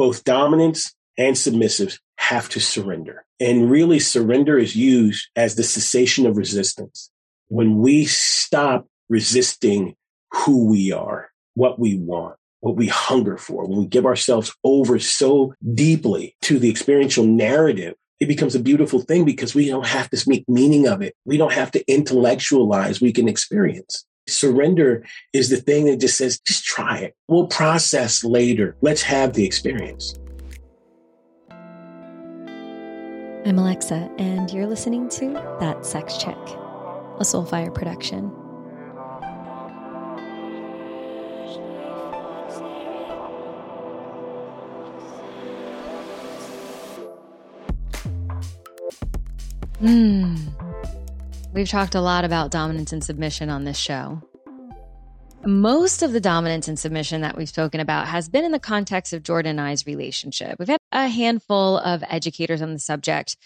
both dominants and submissives have to surrender. And really, surrender is used as the cessation of resistance. When we stop resisting who we are, what we want, what we hunger for, when we give ourselves over so deeply to the experiential narrative, it becomes a beautiful thing because we don't have to make meaning of it. We don't have to intellectualize. We can experience. Surrender is the thing that just says, just try it. We'll process later. Let's have the experience. I'm Alexa, and you're listening to That Sex Chat, a Soulfire production. Hmm. We've talked a lot about dominance and submission on this show. Most of the dominance and submission that we've spoken about has been in the context of Jordan and I's relationship. We've had a handful of educators on the subject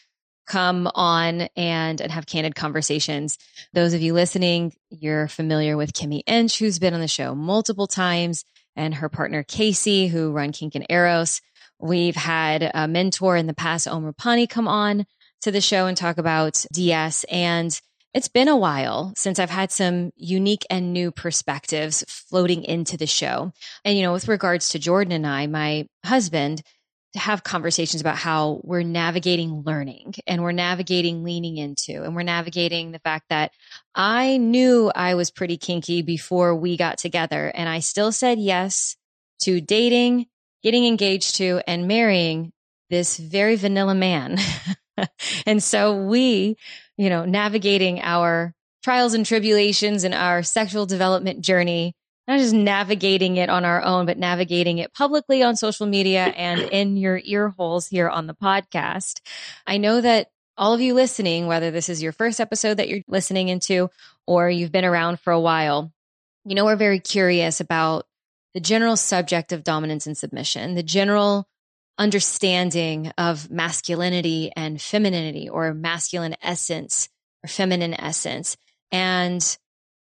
come on and, and have candid conversations. Those of you listening, you're familiar with Kimmy Inch, who's been on the show multiple times, and her partner Casey, who run Kink and Eros. We've had a mentor in the past, Omer Pani, come on to the show and talk about DS. And it's been a while since I've had some unique and new perspectives floating into the show. And, you know, with regards to Jordan and I, my husband, to have conversations about how we're navigating learning and we're navigating leaning into and we're navigating the fact that I knew I was pretty kinky before we got together and I still said yes to dating, getting engaged to and marrying this very vanilla man. and so we, you know, navigating our trials and tribulations and our sexual development journey, not just navigating it on our own, but navigating it publicly on social media and in your ear holes here on the podcast. I know that all of you listening, whether this is your first episode that you're listening into or you've been around for a while, you know, we're very curious about the general subject of dominance and submission, the general understanding of masculinity and femininity or masculine essence or feminine essence. And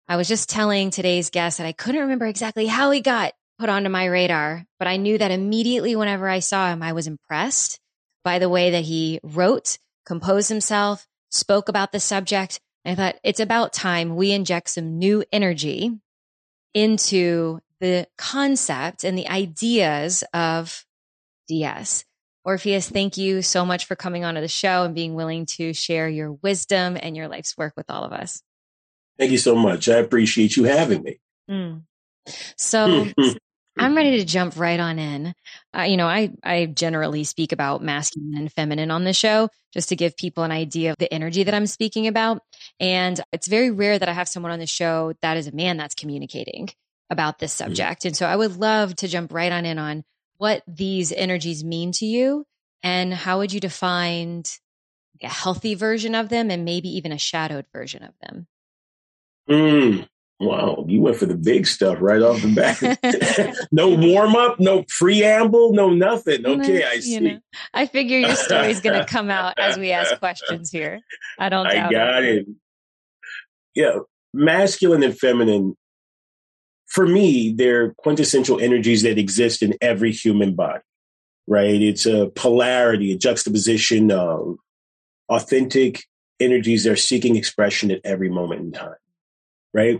I was just telling today's guest that I couldn't remember exactly how he got put onto my radar, but I knew that immediately whenever I saw him, I was impressed by the way that he wrote, composed himself, spoke about the subject. I thought it's about time we inject some new energy into the concept and the ideas of DS. Orpheus, thank you so much for coming onto the show and being willing to share your wisdom and your life's work with all of us. Thank you so much. I appreciate you having me. Mm. So I'm ready to jump right on in. Uh, you know, I, I generally speak about masculine and feminine on the show just to give people an idea of the energy that I'm speaking about. And it's very rare that I have someone on the show that is a man that's communicating about this subject. And so I would love to jump right on in on what these energies mean to you and how would you define a healthy version of them and maybe even a shadowed version of them? Mm, wow, you went for the big stuff right off the bat. no warm up, no preamble, no nothing. Okay, I see. You know, I figure your story's going to come out as we ask questions here. I don't I got it. it. Yeah, masculine and feminine for me, they're quintessential energies that exist in every human body, right? It's a polarity, a juxtaposition of authentic energies that are seeking expression at every moment in time, right?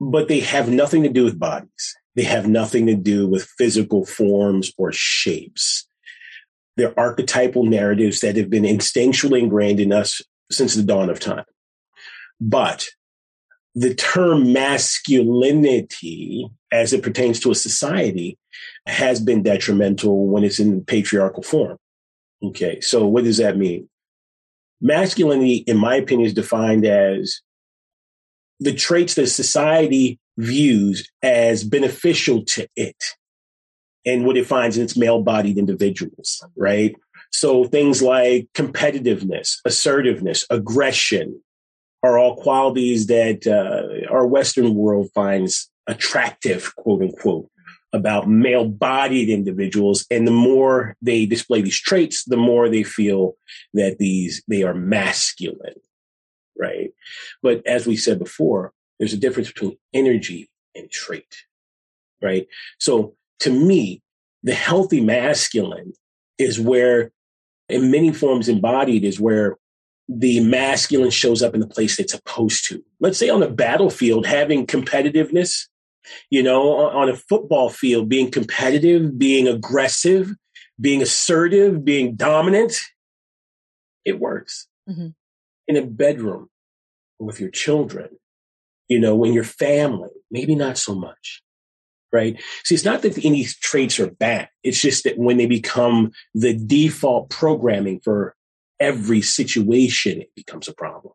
But they have nothing to do with bodies. They have nothing to do with physical forms or shapes. They're archetypal narratives that have been instinctually ingrained in us since the dawn of time. But the term masculinity as it pertains to a society has been detrimental when it's in patriarchal form. Okay. So what does that mean? Masculinity, in my opinion, is defined as the traits that society views as beneficial to it and what it finds in its male bodied individuals, right? So things like competitiveness, assertiveness, aggression, are all qualities that uh, our Western world finds attractive, quote unquote, about male bodied individuals. And the more they display these traits, the more they feel that these, they are masculine. Right. But as we said before, there's a difference between energy and trait. Right. So to me, the healthy masculine is where, in many forms embodied, is where the masculine shows up in the place it's supposed to. Let's say on the battlefield, having competitiveness, you know, on a football field, being competitive, being aggressive, being assertive, being dominant, it works. Mm-hmm. In a bedroom with your children, you know, in your family, maybe not so much. Right. See, it's not that any traits are bad. It's just that when they become the default programming for every situation, it becomes a problem.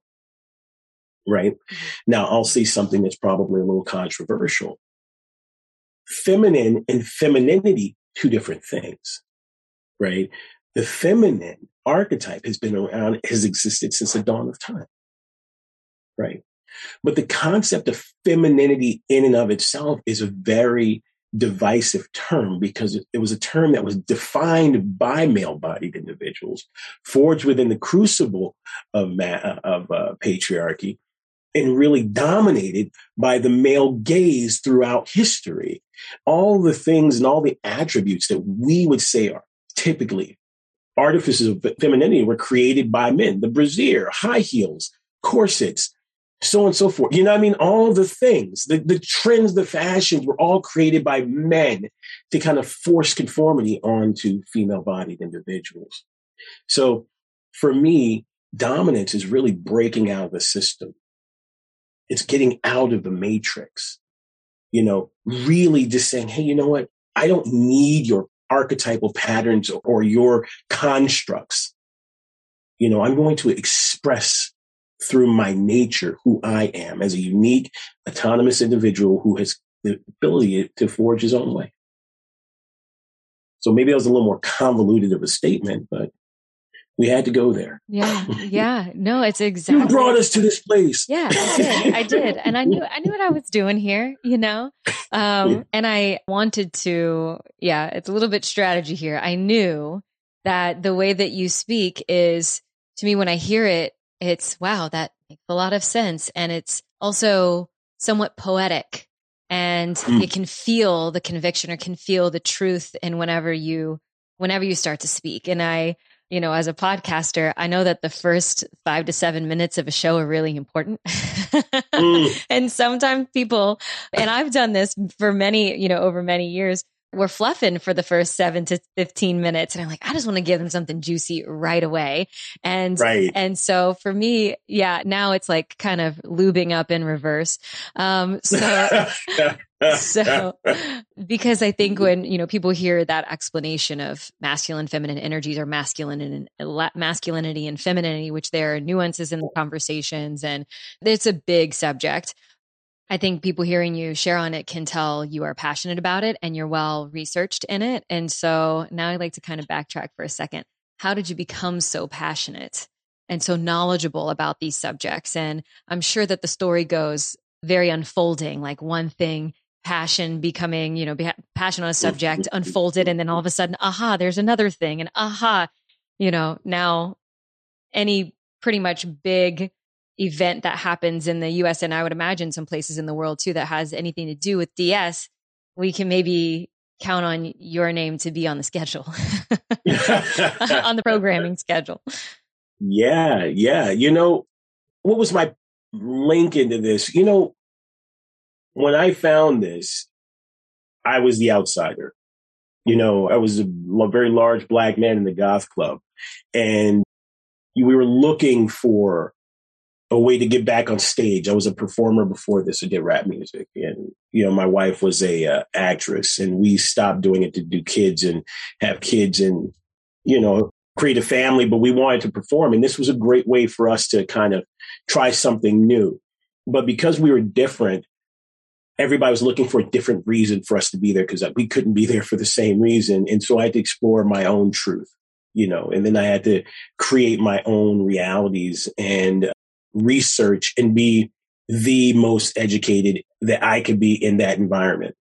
Right. Mm-hmm. Now, I'll say something that's probably a little controversial. Feminine and femininity, two different things. Right. The feminine archetype has been around, has existed since the dawn of time. Right. But the concept of femininity in and of itself is a very divisive term because it was a term that was defined by male-bodied individuals, forged within the crucible of, ma- of uh, patriarchy, and really dominated by the male gaze throughout history. All the things and all the attributes that we would say are typically artifices of femininity were created by men. The brassiere, high heels, corsets, so on and so forth. You know I mean? All the things, the, the trends, the fashions were all created by men to kind of force conformity onto female bodied individuals. So for me, dominance is really breaking out of the system. It's getting out of the matrix, you know, really just saying, Hey, you know what? I don't need your archetypal patterns or your constructs. You know, I'm going to express through my nature who I am as a unique, autonomous individual who has the ability to forge his own way. So maybe that was a little more convoluted of a statement, but we had to go there. Yeah, yeah. No, it's exactly. You brought us to this place. Yeah, I did. I did, and I knew I knew what I was doing here. You know, um, and I wanted to. Yeah, it's a little bit strategy here. I knew that the way that you speak is to me when I hear it, it's wow, that makes a lot of sense. And it's also somewhat poetic and mm. it can feel the conviction or can feel the truth in whenever you, whenever you start to speak. And I, you know, as a podcaster, I know that the first five to seven minutes of a show are really important. mm. And sometimes people, and I've done this for many, you know, over many years, we're fluffing for the first seven to 15 minutes. And I'm like, I just want to give them something juicy right away. And, right. and so for me, yeah, now it's like kind of lubing up in reverse. Um, so, so because I think when, you know, people hear that explanation of masculine, feminine energies or masculine and masculinity and femininity, which there are nuances in the conversations and it's a big subject. I think people hearing you share on it can tell you are passionate about it and you're well researched in it. And so now I'd like to kind of backtrack for a second. How did you become so passionate and so knowledgeable about these subjects? And I'm sure that the story goes very unfolding, like one thing, passion becoming, you know, passion on a subject unfolded. And then all of a sudden, aha, there's another thing. And aha, you know, now any pretty much big event that happens in the US and I would imagine some places in the world too that has anything to do with DS, we can maybe count on your name to be on the schedule, on the programming schedule. Yeah, yeah. You know, what was my link into this? You know, when I found this, I was the outsider. You know, I was a very large black man in the goth club and we were looking for a way to get back on stage. I was a performer before this. I did rap music, and you know, my wife was a uh, actress, and we stopped doing it to do kids and have kids and you know create a family. But we wanted to perform, and this was a great way for us to kind of try something new. But because we were different, everybody was looking for a different reason for us to be there because we couldn't be there for the same reason, and so I had to explore my own truth you know, and then I had to create my own realities and research and be the most educated that I could be in that environment,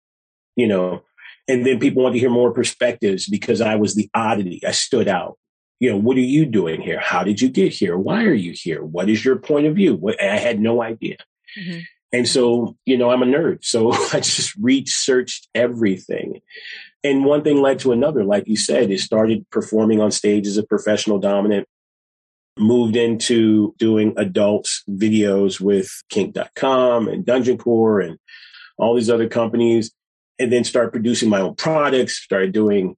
you know. And then people want to hear more perspectives because I was the oddity. I stood out. You know, what are you doing here? How did you get here? Why are you here? What is your point of view? What, I had no idea. Mm-hmm. And so, you know, I'm a nerd. So I just researched everything. and one thing led to another. Like you said, it started performing on stage as a professional dominant, moved into doing adult videos with kink.com and Dungeon Core and all these other companies, and then started producing my own products, started doing,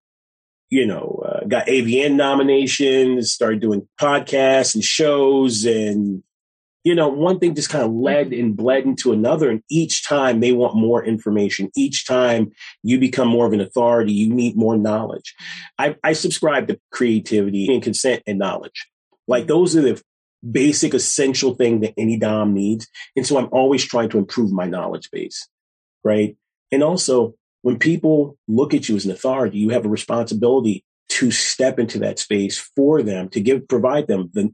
you know, uh, got AVN nominations, started doing podcasts and shows and you know, one thing just kind of led mm-hmm. and bled into another. And each time they want more information. Each time you become more of an authority, you need more knowledge. I, I subscribe to creativity and consent and knowledge. Like those are the basic essential thing that any Dom needs. And so I'm always trying to improve my knowledge base. Right. And also when people look at you as an authority, you have a responsibility to step into that space for them, to give, provide them the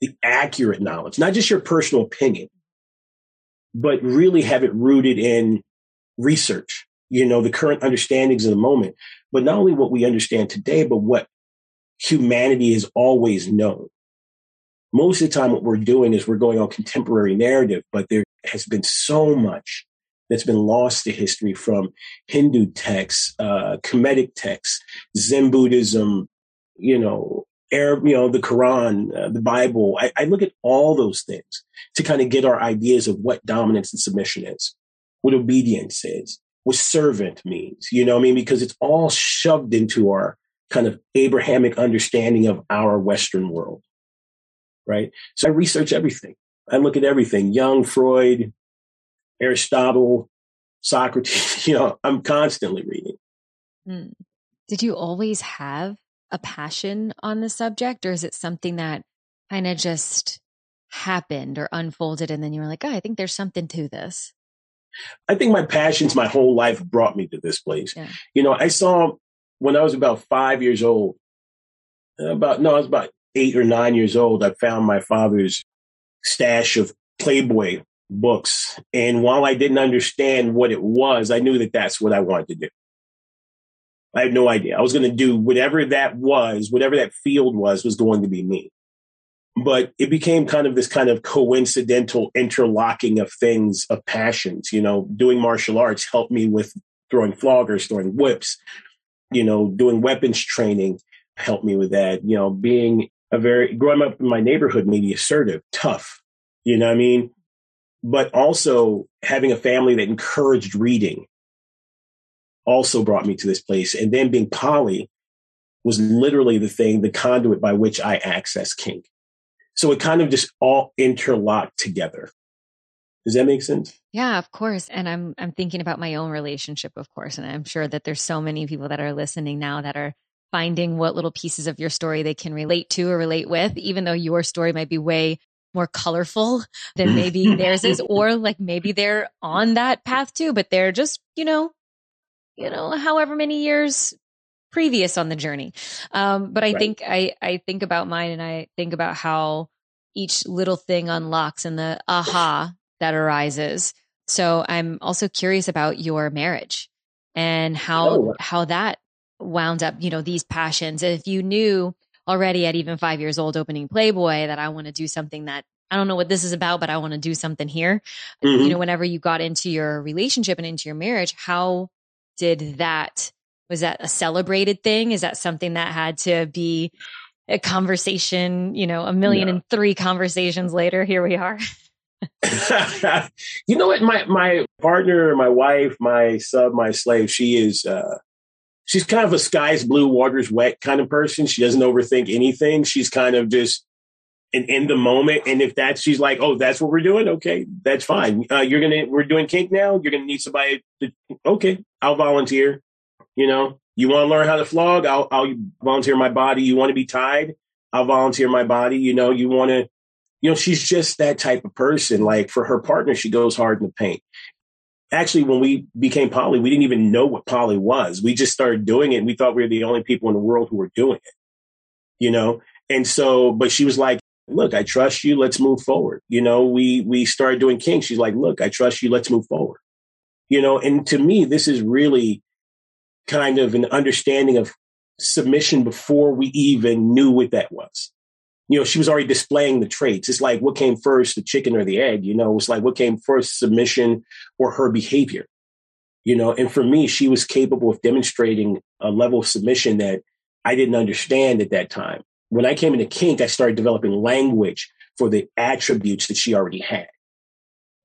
the accurate knowledge, not just your personal opinion, but really have it rooted in research, you know, the current understandings of the moment, but not only what we understand today, but what humanity has always known. Most of the time, what we're doing is we're going on contemporary narrative, but there has been so much that's been lost to history from Hindu texts, uh, Kemetic texts, Zen Buddhism, you know, Arab, you know, the Quran, uh, the Bible. I, I look at all those things to kind of get our ideas of what dominance and submission is, what obedience is, what servant means, you know I mean? Because it's all shoved into our kind of Abrahamic understanding of our Western world. Right. So I research everything. I look at everything Jung, Freud, Aristotle, Socrates, you know, I'm constantly reading. Mm. Did you always have a passion on the subject or is it something that kind of just happened or unfolded and then you were like, oh, I think there's something to this? I think my passions my whole life brought me to this place. Yeah. You know, I saw when I was about five years old, about, no, I was about eight or nine years old, I found my father's stash of Playboy books. And while I didn't understand what it was, I knew that that's what I wanted to do. I had no idea. I was going to do whatever that was, whatever that field was, was going to be me. But it became kind of this kind of coincidental interlocking of things, of passions. You know, doing martial arts helped me with throwing floggers, throwing whips, you know, doing weapons training helped me with that. You know, being a very, growing up in my neighborhood made me assertive, tough. You know what I mean? But also having a family that encouraged reading also brought me to this place. And then being poly was literally the thing, the conduit by which I access kink. So it kind of just all interlocked together. Does that make sense? Yeah, of course. And I'm I'm thinking about my own relationship, of course. And I'm sure that there's so many people that are listening now that are finding what little pieces of your story they can relate to or relate with, even though your story might be way more colorful than maybe theirs is, or like maybe they're on that path too, but they're just, you know, you know, however many years previous on the journey. Um, but I right. think I, I think about mine and I think about how each little thing unlocks and the aha that arises. So I'm also curious about your marriage and how, oh. how that wound up, you know, these passions. If you knew already at even five years old opening Playboy that I want to do something that I don't know what this is about, but I want to do something here. Mm-hmm. You know, whenever you got into your relationship and into your marriage, how did that was that a celebrated thing is that something that had to be a conversation you know a million and three conversations later here we are you know what my my partner my wife my sub my slave she is uh she's kind of a skies blue waters wet kind of person she doesn't overthink anything she's kind of just in, in the moment and if that's she's like oh that's what we're doing okay that's fine uh, you're gonna we're doing kink now you're gonna need somebody to, okay I'll volunteer. You know, you want to learn how to flog? I'll, I'll volunteer my body. You want to be tied? I'll volunteer my body. You know, you want to, you know, she's just that type of person. Like for her partner, she goes hard in the paint. Actually, when we became poly, we didn't even know what poly was. We just started doing it. And we thought we were the only people in the world who were doing it, you know? And so, but she was like, look, I trust you. Let's move forward. You know, we, we started doing kink. She's like, look, I trust you. Let's move forward you know and to me this is really kind of an understanding of submission before we even knew what that was you know she was already displaying the traits it's like what came first the chicken or the egg you know it's like what came first submission or her behavior You know, and for me, she was capable of demonstrating a level of submission that I didn't understand at that time. When I came into kink, I started developing language for the attributes that she already had.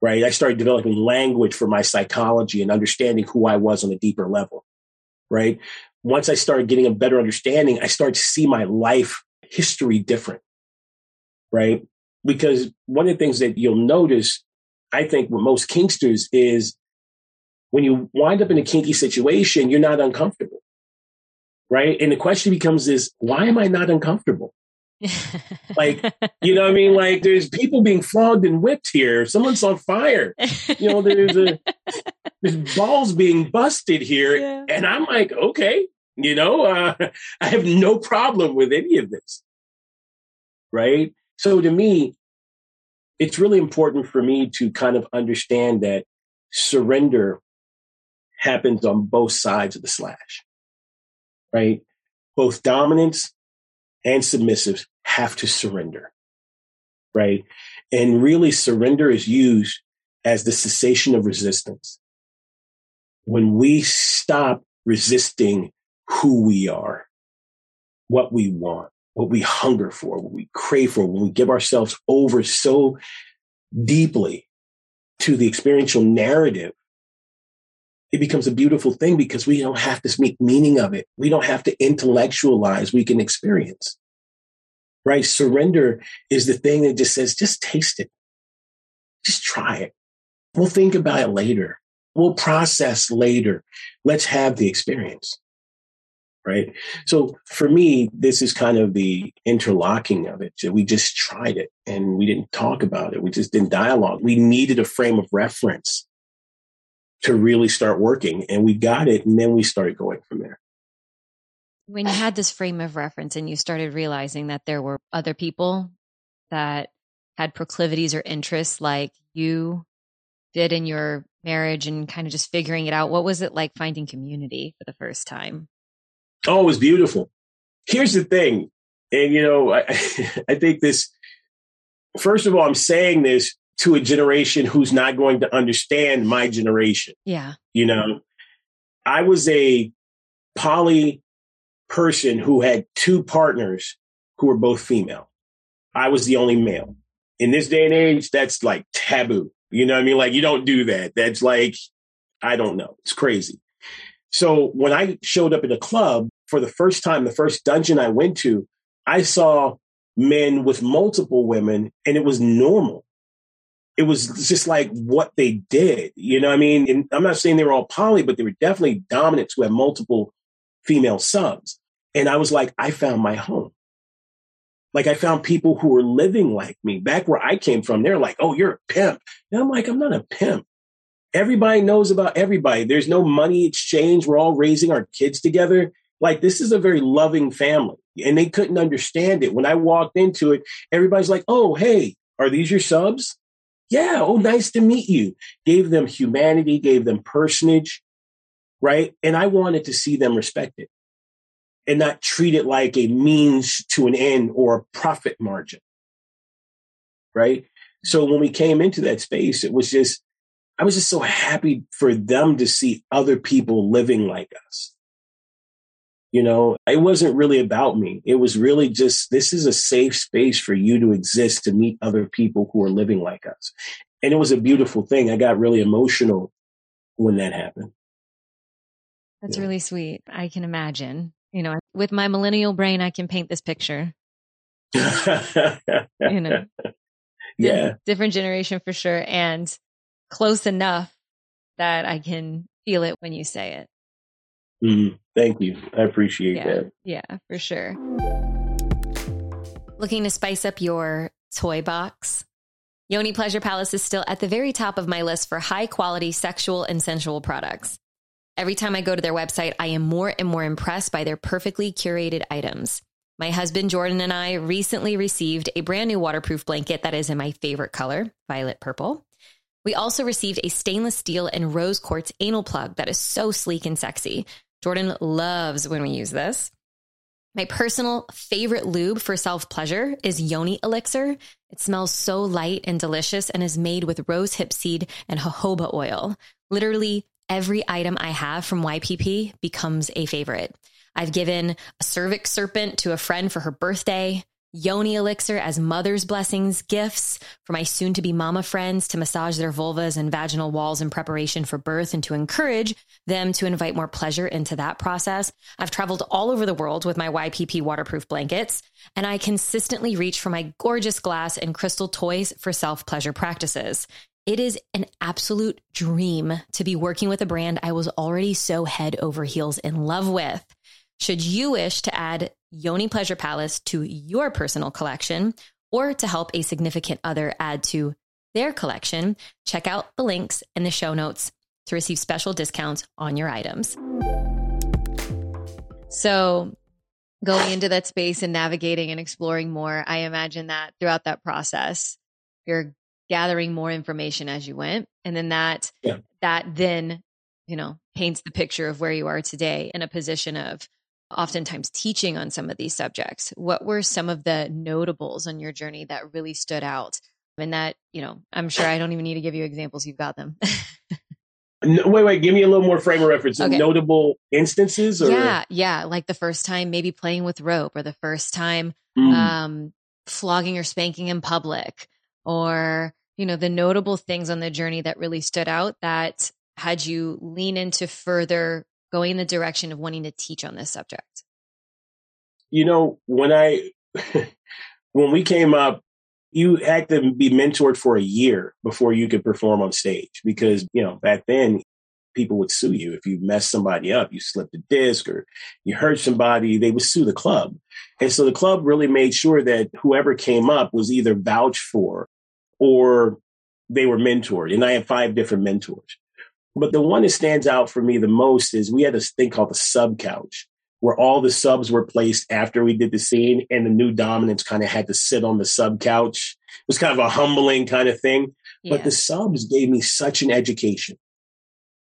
Right. I started developing language for my psychology and understanding who I was on a deeper level. Right. Once I started getting a better understanding, I started to see my life history different. Right. Because one of the things that you'll notice, I think, with most kinksters is when you wind up in a kinky situation, you're not uncomfortable right? And the question becomes is why am I not uncomfortable? like, you know what I mean? Like there's people being flogged and whipped here. Someone's on fire. You know, there's a there's balls being busted here. Yeah. And I'm like, okay, you know, uh, I have no problem with any of this. Right. So to me, it's really important for me to kind of understand that surrender happens on both sides of the slash right? Both dominants and submissives have to surrender, right? And really, surrender is used as the cessation of resistance. When we stop resisting who we are, what we want, what we hunger for, what we crave for, when we give ourselves over so deeply to the experiential narrative it becomes a beautiful thing because we don't have to make meaning of it. We don't have to intellectualize. We can experience. Right? Surrender is the thing that just says, just taste it. Just try it. We'll think about it later. We'll process later. Let's have the experience. Right. So for me, this is kind of the interlocking of it. We just tried it and we didn't talk about it. We just didn't dialogue. We needed a frame of reference to really start working. And we got it. And then we started going from there. When you had this frame of reference and you started realizing that there were other people that had proclivities or interests like you did in your marriage and kind of just figuring it out, what was it like finding community for the first time? Oh, it was beautiful. Here's the thing. And, you know, I, I think this, first of all, I'm saying this to a generation who's not going to understand my generation. Yeah. You know, I was a poly person who had two partners who were both female. I was the only male. In this day and age, that's like taboo. You know what I mean? Like you don't do that. That's like, I don't know. It's crazy. So when I showed up at a club for the first time, the first dungeon I went to, I saw men with multiple women and it was normal it was just like what they did. You know I mean? And I'm not saying they were all poly, but they were definitely dominants who had multiple female subs. And I was like, I found my home. Like I found people who were living like me back where I came from. They're like, oh, you're a pimp. And I'm like, I'm not a pimp. Everybody knows about everybody. There's no money exchange. We're all raising our kids together. Like this is a very loving family. And they couldn't understand it. When I walked into it, everybody's like, oh, hey, are these your subs? Yeah, oh, nice to meet you. Gave them humanity, gave them personage, right? And I wanted to see them respected and not treat it like a means to an end or a profit margin, right? So when we came into that space, it was just, I was just so happy for them to see other people living like us. You know, it wasn't really about me. It was really just this is a safe space for you to exist to meet other people who are living like us. And it was a beautiful thing. I got really emotional when that happened. That's yeah. really sweet. I can imagine. You know, with my millennial brain, I can paint this picture. you know, yeah, different generation for sure, and close enough that I can feel it when you say it. Mm, thank you. I appreciate yeah, that. Yeah, for sure. Looking to spice up your toy box? Yoni Pleasure Palace is still at the very top of my list for high quality sexual and sensual products. Every time I go to their website, I am more and more impressed by their perfectly curated items. My husband Jordan and I recently received a brand new waterproof blanket that is in my favorite color, violet purple. We also received a stainless steel and rose quartz anal plug that is so sleek and sexy. Jordan loves when we use this. My personal favorite lube for self pleasure is Yoni Elixir. It smells so light and delicious and is made with rose hip seed and jojoba oil. Literally every item I have from YPP becomes a favorite. I've given a cervix serpent to a friend for her birthday, yoni elixir as mother's blessings gifts for my soon to be mama friends to massage their vulvas and vaginal walls in preparation for birth and to encourage them to invite more pleasure into that process. I've traveled all over the world with my YPP waterproof blankets, and I consistently reach for my gorgeous glass and crystal toys for self pleasure practices. It is an absolute dream to be working with a brand I was already so head over heels in love with. Should you wish to add Yoni Pleasure Palace to your personal collection or to help a significant other add to their collection, check out the links in the show notes to receive special discounts on your items. So, going into that space and navigating and exploring more, I imagine that throughout that process, you're gathering more information as you went and then that yeah. that then you know paints the picture of where you are today in a position of oftentimes teaching on some of these subjects. What were some of the notables on your journey that really stood out? And that, you know, I'm sure I don't even need to give you examples, you've got them. no, wait, wait, give me a little more frame of reference. Okay. Notable instances? Or? Yeah, yeah. Like the first time maybe playing with rope or the first time mm. um, flogging or spanking in public or, you know, the notable things on the journey that really stood out that had you lean into further going in the direction of wanting to teach on this subject? You know, when I when we came up, you had to be mentored for a year before you could perform on stage because, you know, back then people would sue you if you messed somebody up, you slipped a disc or you hurt somebody, they would sue the club. And so the club really made sure that whoever came up was either vouched for or they were mentored. And I had five different mentors. But the one that stands out for me the most is we had this thing called the sub couch where all the subs were placed after we did the scene and the new dominants kind of had to sit on the sub couch. It was kind of a humbling kind of thing. Yeah. But the subs gave me such an education.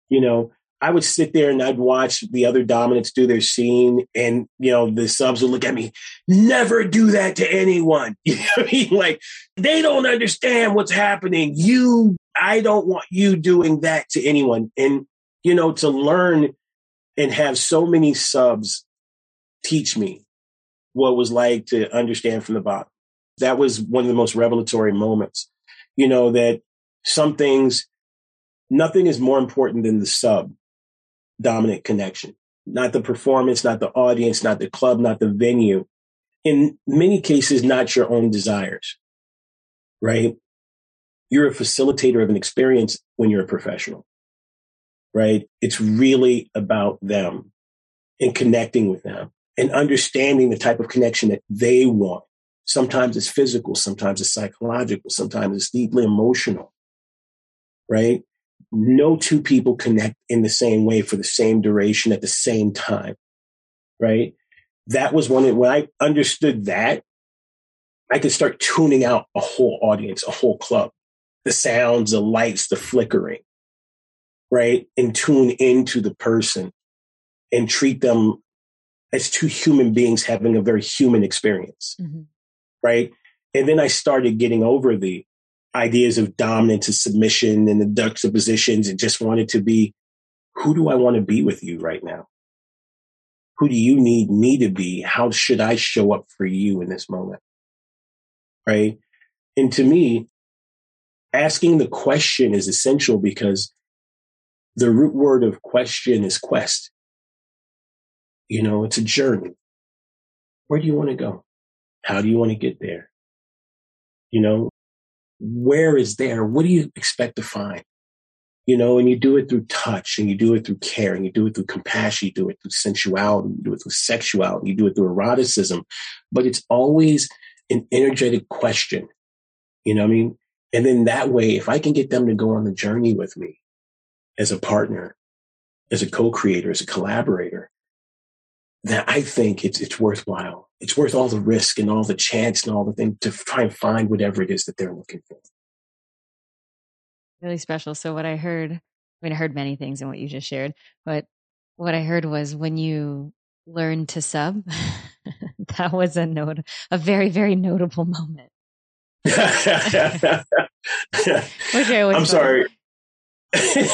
You know, I would sit there and I'd watch the other dominants do their scene, and you know the subs would look at me. Never do that to anyone. You know I mean? Like they don't understand what's happening. You I don't want you doing that to anyone. And, you know, to learn and have so many subs teach me what was like to understand from the bottom. That was one of the most revelatory moments. You know, that some things, nothing is more important than the sub dominant connection, not the performance, not the audience, not the club, not the venue. In many cases, not your own desires, right? you're a facilitator of an experience when you're a professional, right? It's really about them and connecting with them and understanding the type of connection that they want. Sometimes it's physical, sometimes it's psychological, sometimes it's deeply emotional, right? No two people connect in the same way for the same duration at the same time, right? That was one, when I understood that, I could start tuning out a whole audience, a whole club the sounds, the lights, the flickering, right? And tune into the person and treat them as two human beings having a very human experience, mm-hmm. right? And then I started getting over the ideas of dominance and submission and the juxtapositions and just wanted to be who do I want to be with you right now? Who do you need me to be? How should I show up for you in this moment? Right. And to me, asking the question is essential because the root word of question is quest. You know, it's a journey. Where do you want to go? How do you want to get there? You know, where is there? What do you expect to find? You know, and you do it through touch and you do it through care and you do it through compassion, you do it through sensuality, you do it through sexuality, you do it through eroticism, but it's always an energetic question. You know I mean? And then that way, if I can get them to go on the journey with me as a partner, as a co-creator, as a collaborator, then I think it's it's worthwhile. It's worth all the risk and all the chance and all the thing to try and find whatever it is that they're looking for. Really special. So what I heard, I mean, I heard many things in what you just shared, but what I heard was when you learned to sub, that was a note, a very, very notable moment. I'm sorry.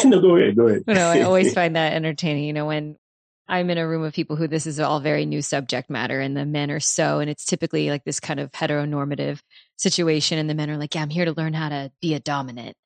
no, go ahead. Go ahead. no, I always find that entertaining. You know, when I'm in a room of people who this is all very new subject matter and the men are so, and it's typically like this kind of heteronormative situation. And the men are like, yeah, I'm here to learn how to be a dominant.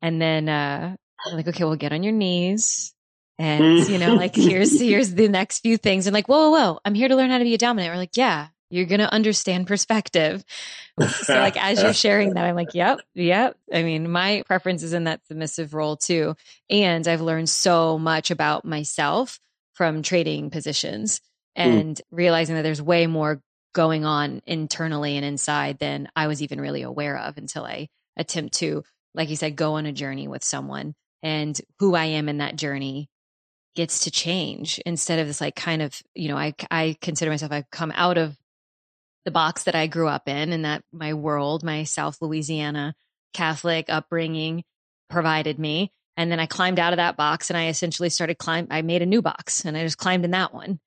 And then, uh, I'm like, okay, well, get on your knees. And, you know, like here's, here's the next few things. And like, whoa, whoa, whoa, I'm here to learn how to be a dominant. We're like, yeah, you're going to understand perspective. so like as you're sharing that, I'm like, yep, yep. I mean, my preference is in that submissive role too. And I've learned so much about myself from trading positions hmm. and mm. realizing that there's way more going on internally and inside than I was even really aware of until I attempt to, like you said, go on a journey with someone and who I am in that journey gets to change instead of this like kind of, you know, I, I consider myself, I've come out of the box that I grew up in and that my world, my South Louisiana Catholic upbringing provided me. And then I climbed out of that box and I essentially started climb. I made a new box and I just climbed in that one,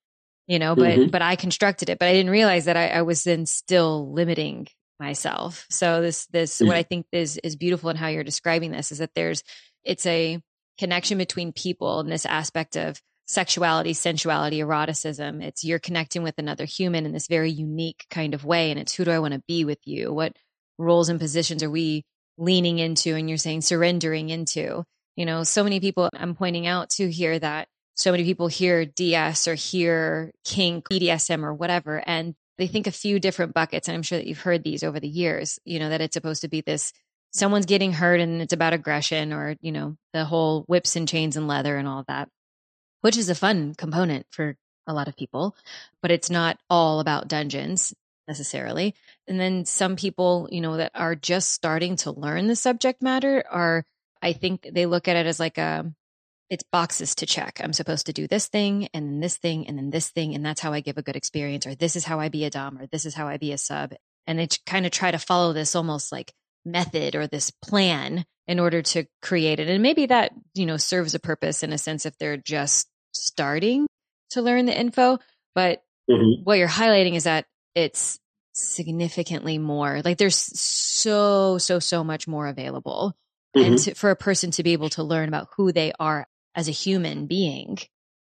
you know, but, mm-hmm. but I constructed it, but I didn't realize that I, I was then still limiting myself. So this, this, mm-hmm. what I think is, is beautiful in how you're describing this is that there's, it's a connection between people in this aspect of sexuality, sensuality, eroticism. It's you're connecting with another human in this very unique kind of way. And it's who do I want to be with you? What roles and positions are we leaning into? And you're saying surrendering into. You know, so many people I'm pointing out to here that so many people hear DS or hear kink, BDSM or whatever, and they think a few different buckets. And I'm sure that you've heard these over the years, you know, that it's supposed to be this someone's getting hurt and it's about aggression or, you know, the whole whips and chains and leather and all that, which is a fun component for a lot of people, but it's not all about dungeons necessarily. And then some people, you know, that are just starting to learn the subject matter are I think they look at it as like a, it's boxes to check. I'm supposed to do this thing and then this thing and then this thing. And that's how I give a good experience. Or this is how I be a Dom or this is how I be a sub. And they kind of try to follow this almost like method or this plan in order to create it. And maybe that, you know, serves a purpose in a sense if they're just starting to learn the info. But mm-hmm. what you're highlighting is that it's significantly more like there's so, so, so much more available mm-hmm. and to, for a person to be able to learn about who they are as a human being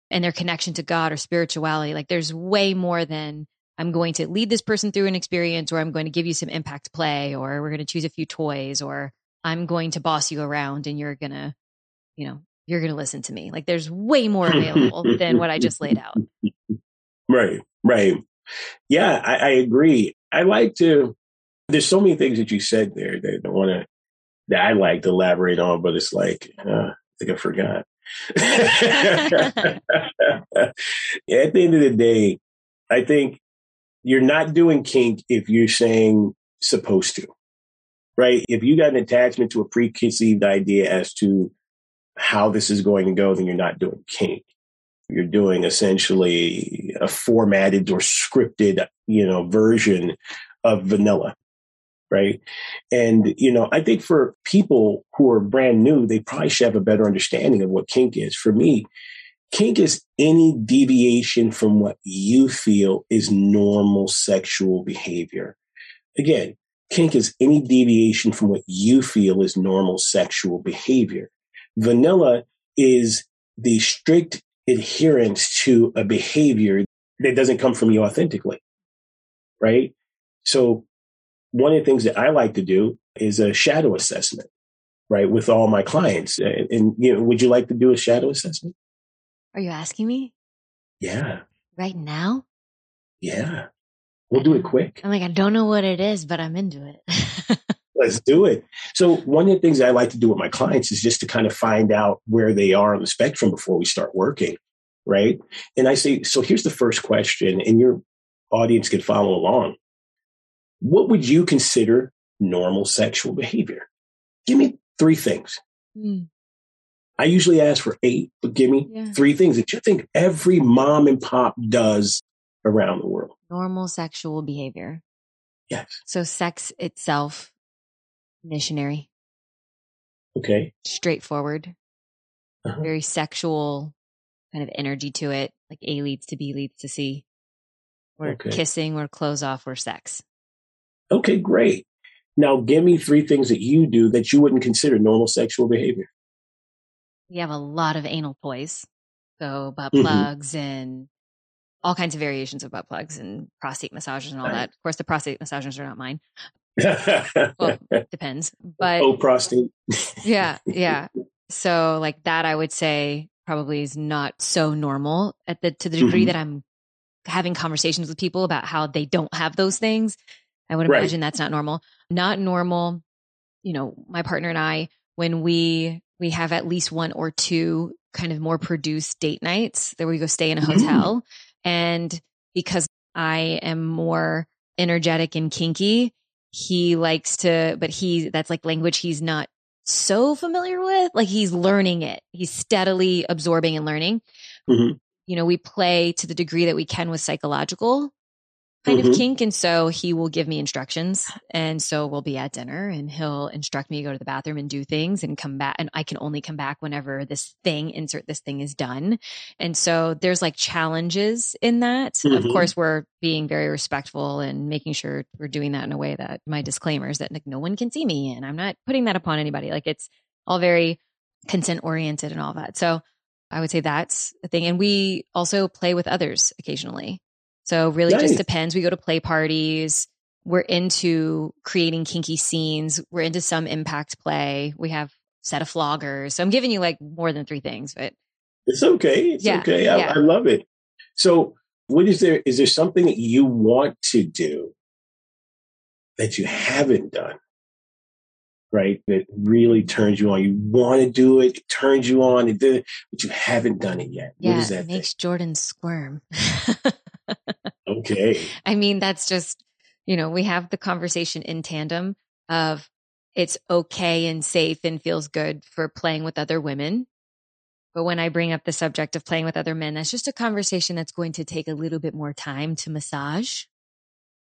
and their connection to God or spirituality. Like there's way more than I'm going to lead this person through an experience or I'm going to give you some impact play or we're going to choose a few toys or I'm going to boss you around and you're going to, you know, you're going to listen to me. Like there's way more available than what I just laid out. Right, right. Yeah, I, I agree. I like to, there's so many things that you said there that I want to that I like to elaborate on, but it's like, uh, I think I forgot. at the end of the day, I think you're not doing kink if you're saying supposed to, right? If you got an attachment to a preconceived idea as to how this is going to go, then you're not doing kink. You're doing essentially a formatted or scripted, you know, version of vanilla right? And, you know, I think for people who are brand new, they probably should have a better understanding of what kink is. For me, kink is any deviation from what you feel is normal sexual behavior. Again, kink is any deviation from what you feel is normal sexual behavior. Vanilla is the strict adherence to a behavior that doesn't come from you authentically, right? So one of the things that I like to do is a shadow assessment, right, with all my clients. And, and, you know, would you like to do a shadow assessment? Are you asking me? Yeah. Right now? Yeah. We'll do it quick. I'm like, I don't know what it is, but I'm into it. Let's do it. So, one of the things I like to do with my clients is just to kind of find out where they are on the spectrum before we start working, right? And I say, so here's the first question, and your audience can follow along what would you consider normal sexual behavior? Give me three things. Mm. I usually ask for eight, but give me yeah. three things that you think every mom and pop does around the world. Normal sexual behavior. Yes. So sex itself, missionary. Okay. Straightforward. Uh-huh. Very sexual kind of energy to it, like A leads to B leads to C. We're okay. kissing, we're clothes off, we're sex. Okay, great. Now give me three things that you do that you wouldn't consider normal sexual behavior. we have a lot of anal toys. So butt mm-hmm. plugs and all kinds of variations of butt plugs and prostate massages and all right. that. Of course, the prostate massages are not mine. well, depends. But oh, prostate. yeah, yeah. So like that, I would say probably is not so normal at the to the degree mm-hmm. that I'm having conversations with people about how they don't have those things. I would imagine right. that's not normal. Not normal. You know, my partner and I, when we we have at least one or two kind of more produced date nights that we go stay in a mm-hmm. hotel. Mm. And because I am more energetic and kinky, he likes to, but he, that's like language he's not so familiar with. Like he's learning it. He's steadily absorbing and learning. Mm-hmm. You know, we play to the degree that we can with psychological kind mm-hmm. of kink. And so he will give me instructions. And so we'll be at dinner and he'll instruct me to go to the bathroom and do things and come back. And I can only come back whenever this thing, insert this thing is done. And so there's like challenges in that. Mm-hmm. Of course, we're being very respectful and making sure we're doing that in a way that my disclaimers that like no one can see me and I'm not putting that upon anybody. Like it's all very consent oriented and all that. So I would say that's a thing. And we also play with others occasionally. So really nice. just depends. We go to play parties. We're into creating kinky scenes. We're into some impact play. We have set of floggers. So I'm giving you like more than three things, but it's okay. It's yeah, okay. I, yeah. I love it. So what is there? Is there something that you want to do that you haven't done? Right. That really turns you on. You want to do it. It turns you on. It did, but you haven't done it yet. Yeah. What is that it makes thing? Jordan squirm. okay. I mean, that's just, you know, we have the conversation in tandem of it's okay and safe and feels good for playing with other women. But when I bring up the subject of playing with other men, that's just a conversation that's going to take a little bit more time to massage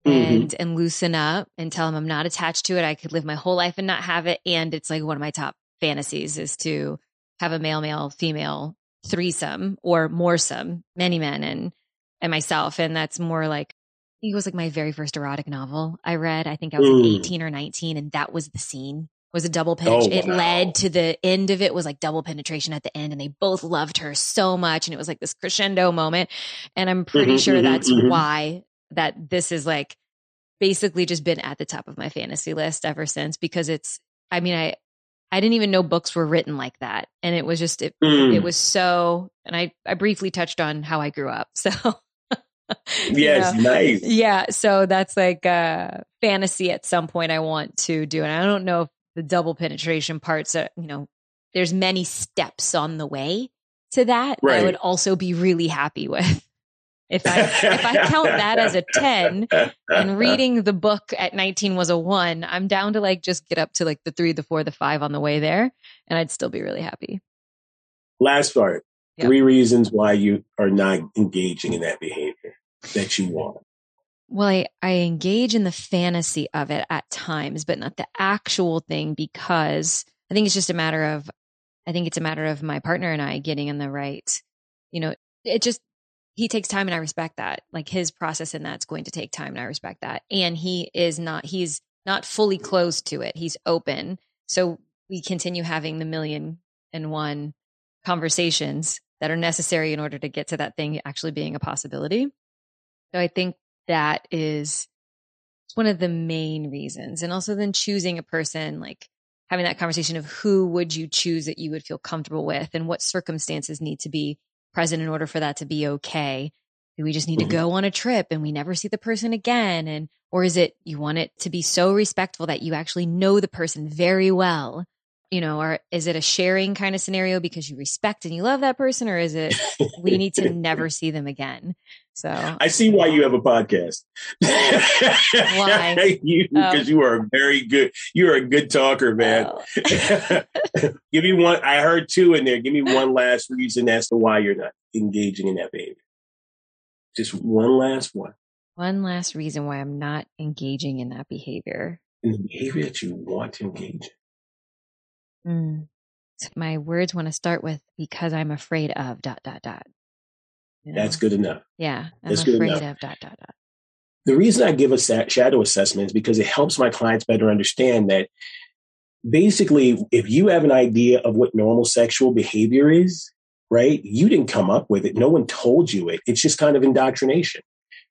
mm-hmm. and and loosen up and tell him I'm not attached to it. I could live my whole life and not have it. And it's like one of my top fantasies is to have a male, male, female threesome or more some, many men. And and myself. And that's more like, it was like my very first erotic novel I read. I think I was like 18 or 19 and that was the scene was a double penetration. Oh, wow. It led to the end of it was like double penetration at the end and they both loved her so much. And it was like this crescendo moment. And I'm pretty mm-hmm, sure mm-hmm, that's mm-hmm. why that this is like basically just been at the top of my fantasy list ever since because it's, I mean, I, I didn't even know books were written like that. And it was just, it, mm. it was so, and I, I briefly touched on how I grew up. So yes, know? nice. Yeah. So that's like a fantasy at some point I want to do. And I don't know if the double penetration parts are, you know, there's many steps on the way to that. Right. I would also be really happy with. If I if I count that as a 10 and reading the book at 19 was a 1, I'm down to like just get up to like the 3, the 4, the 5 on the way there and I'd still be really happy. Last part. Yep. Three reasons why you are not engaging in that behavior that you want. Well, I, I engage in the fantasy of it at times, but not the actual thing because I think it's just a matter of, I think it's a matter of my partner and I getting in the right, you know, it just, he takes time and I respect that. Like his process in that's going to take time and I respect that. And he is not, he's not fully closed to it. He's open. So we continue having the million and one conversations that are necessary in order to get to that thing actually being a possibility. So I think that is one of the main reasons. And also then choosing a person, like having that conversation of who would you choose that you would feel comfortable with and what circumstances need to be present in order for that to be okay. Do we just need mm-hmm. to go on a trip and we never see the person again? And, or is it you want it to be so respectful that you actually know the person very well you know, or is it a sharing kind of scenario because you respect and you love that person, or is it we need to never see them again? So I see why you have a podcast. why? you because oh. you are a very good. You're a good talker, man. Oh. Give me one. I heard two in there. Give me one last reason as to why you're not engaging in that behavior. Just one last one. One last reason why I'm not engaging in that behavior. In the behavior that you want to engage in. Mm. My words want to start with because I'm afraid of dot dot dot. You know? That's good enough. Yeah, I'm That's afraid of dot dot dot. The reason I give a shadow assessment is because it helps my clients better understand that basically, if you have an idea of what normal sexual behavior is, right? You didn't come up with it. No one told you it. It's just kind of indoctrination.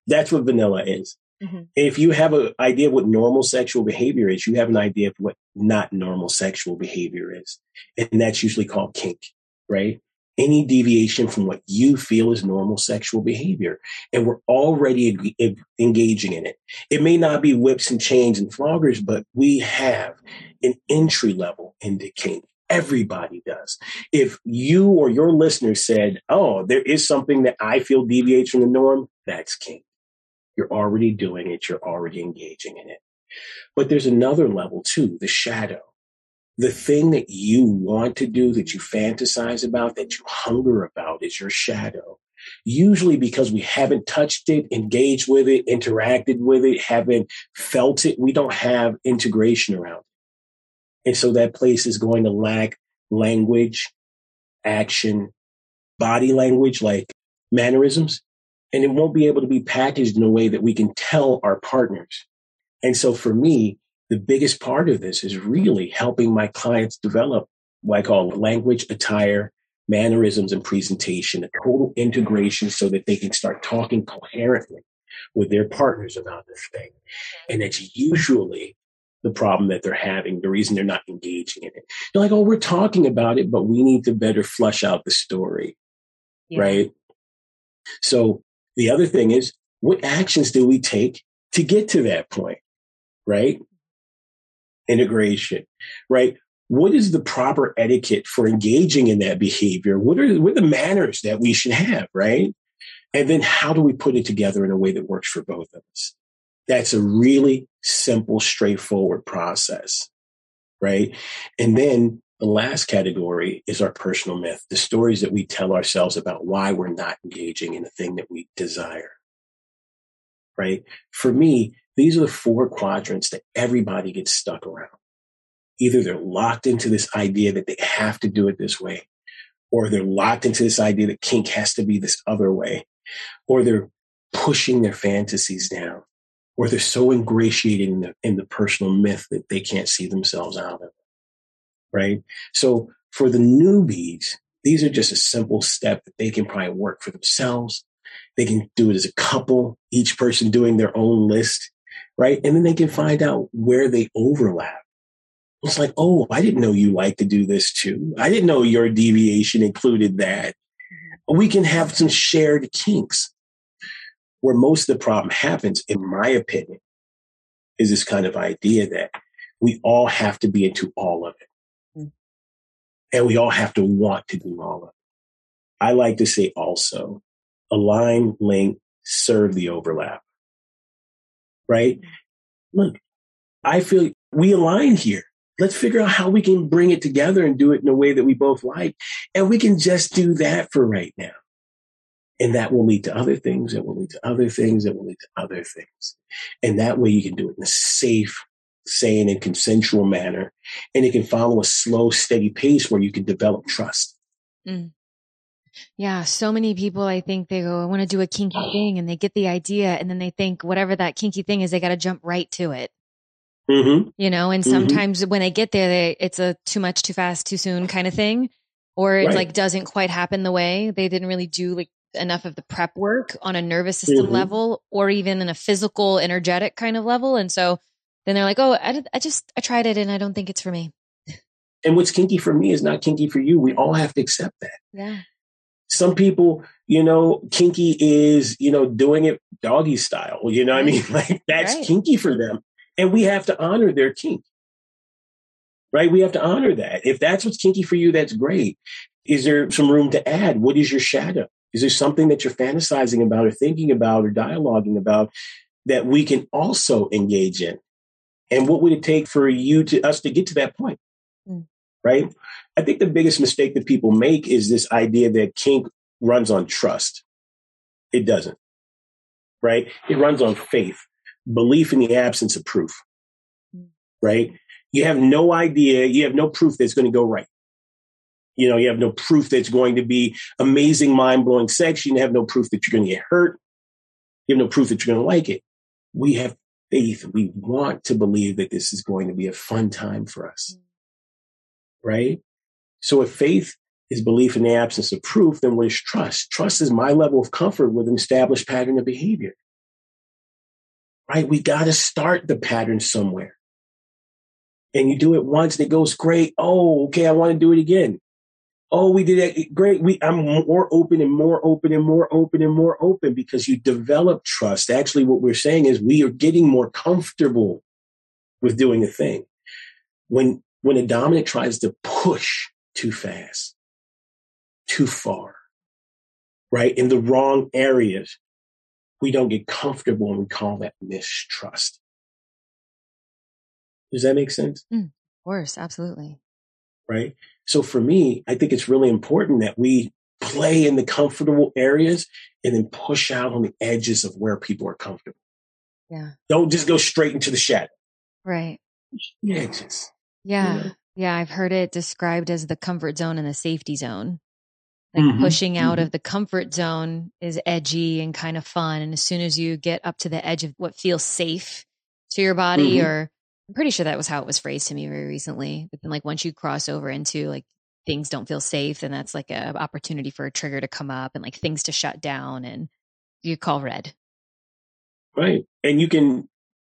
That's what vanilla is. Mm-hmm. If you have an idea of what normal sexual behavior is, you have an idea of what not normal sexual behavior is. And that's usually called kink, right? Any deviation from what you feel is normal sexual behavior. And we're already engaging in it. It may not be whips and chains and floggers, but we have an entry level into kink. Everybody does. If you or your listener said, Oh, there is something that I feel deviates from the norm, that's kink. You're already doing it. You're already engaging in it. But there's another level too, the shadow. The thing that you want to do, that you fantasize about, that you hunger about is your shadow. Usually because we haven't touched it, engaged with it, interacted with it, haven't felt it, we don't have integration around it. And so that place is going to lack language, action, body language, like mannerisms and it won't be able to be packaged in a way that we can tell our partners. And so for me, the biggest part of this is really helping my clients develop what I call language, attire, mannerisms, and presentation, a total integration so that they can start talking coherently with their partners about this thing. And it's usually the problem that they're having, the reason they're not engaging in it. They're like, oh, we're talking about it, but we need to better flush out the story. Yeah. Right. So the other thing is, what actions do we take to get to that point? Right? Integration, right? What is the proper etiquette for engaging in that behavior? What are, what are the manners that we should have, right? And then how do we put it together in a way that works for both of us? That's a really simple, straightforward process, right? And then the last category is our personal myth, the stories that we tell ourselves about why we're not engaging in the thing that we desire. Right? For me, these are the four quadrants that everybody gets stuck around. Either they're locked into this idea that they have to do it this way, or they're locked into this idea that kink has to be this other way, or they're pushing their fantasies down, or they're so ingratiated in the, in the personal myth that they can't see themselves out of it right? So for the newbies, these are just a simple step that they can probably work for themselves. They can do it as a couple, each person doing their own list, right? And then they can find out where they overlap. It's like, oh, I didn't know you like to do this too. I didn't know your deviation included that. Mm-hmm. We can have some shared kinks. Where most of the problem happens, in my opinion, is this kind of idea that we all have to be into all of it. And we all have to want to do all of it. I like to say also align, link, serve the overlap. Right? Mm-hmm. Look, I feel we align here. Let's figure out how we can bring it together and do it in a way that we both like. And we can just do that for right now. And that will lead to other things. that will lead to other things. that will lead to other things. And that way you can do it in a safe, sane in consensual manner, and it can follow a slow, steady pace where you can develop trust. Mm. Yeah, so many people, I think they go, I want to do a kinky thing, and they get the idea, and then they think whatever that kinky thing is, they got to jump right to it. Mm-hmm. You know, and mm-hmm. sometimes mm-hmm. when they get there, they, it's a too much, too fast, too soon kind of thing, or it right. like doesn't quite happen the way they didn't really do like enough of the prep work on a nervous system mm-hmm. level, or even in a physical, energetic kind of level, and so then they're like, oh, I, I just, I tried it and I don't think it's for me. And what's kinky for me is not kinky for you. We all have to accept that. Yeah. Some people, you know, kinky is, you know, doing it doggy style. You know what I mean? Like that's right. kinky for them. And we have to honor their kink. Right? We have to honor that. If that's what's kinky for you, that's great. Is there some room to add? What is your shadow? Is there something that you're fantasizing about or thinking about or dialoguing about that we can also engage in? And what would it take for you to us to get to that point? Mm. Right? I think the biggest mistake that people make is this idea that kink runs on trust. It doesn't. Right? It runs on faith, belief in the absence of proof. Mm. Right? You have no idea, you have no proof that's going to go right. You know, you have no proof that's going to be amazing, mind blowing sex. You have no proof that you're going to get hurt. You have no proof that you're going to like it. We have faith. We want to believe that this is going to be a fun time for us. right? So if faith is belief in the absence of proof, then what is trust? Trust is my level of comfort with an established pattern of behavior. Right? We got to start the pattern somewhere. And you do it once and it goes great. Oh, okay, I want to do it again. Oh, we did it great. We I'm more open and more open and more open and more open because you develop trust. Actually, what we're saying is we are getting more comfortable with doing a thing. When when a dominant tries to push too fast, too far, right? In the wrong areas, we don't get comfortable and we call that mistrust. Does that make sense? Mm, of course, absolutely. Right. So for me, I think it's really important that we play in the comfortable areas and then push out on the edges of where people are comfortable. Yeah. Don't just go straight into the shadow. Right. The edges. Yeah. You know? Yeah. I've heard it described as the comfort zone and the safety zone. Like mm-hmm. pushing out mm-hmm. of the comfort zone is edgy and kind of fun. And as soon as you get up to the edge of what feels safe to your body mm-hmm. or I'm pretty sure that was how it was phrased to me very recently. But then like once you cross over into like things don't feel safe, then that's like an opportunity for a trigger to come up and like things to shut down and you call red. Right. And you can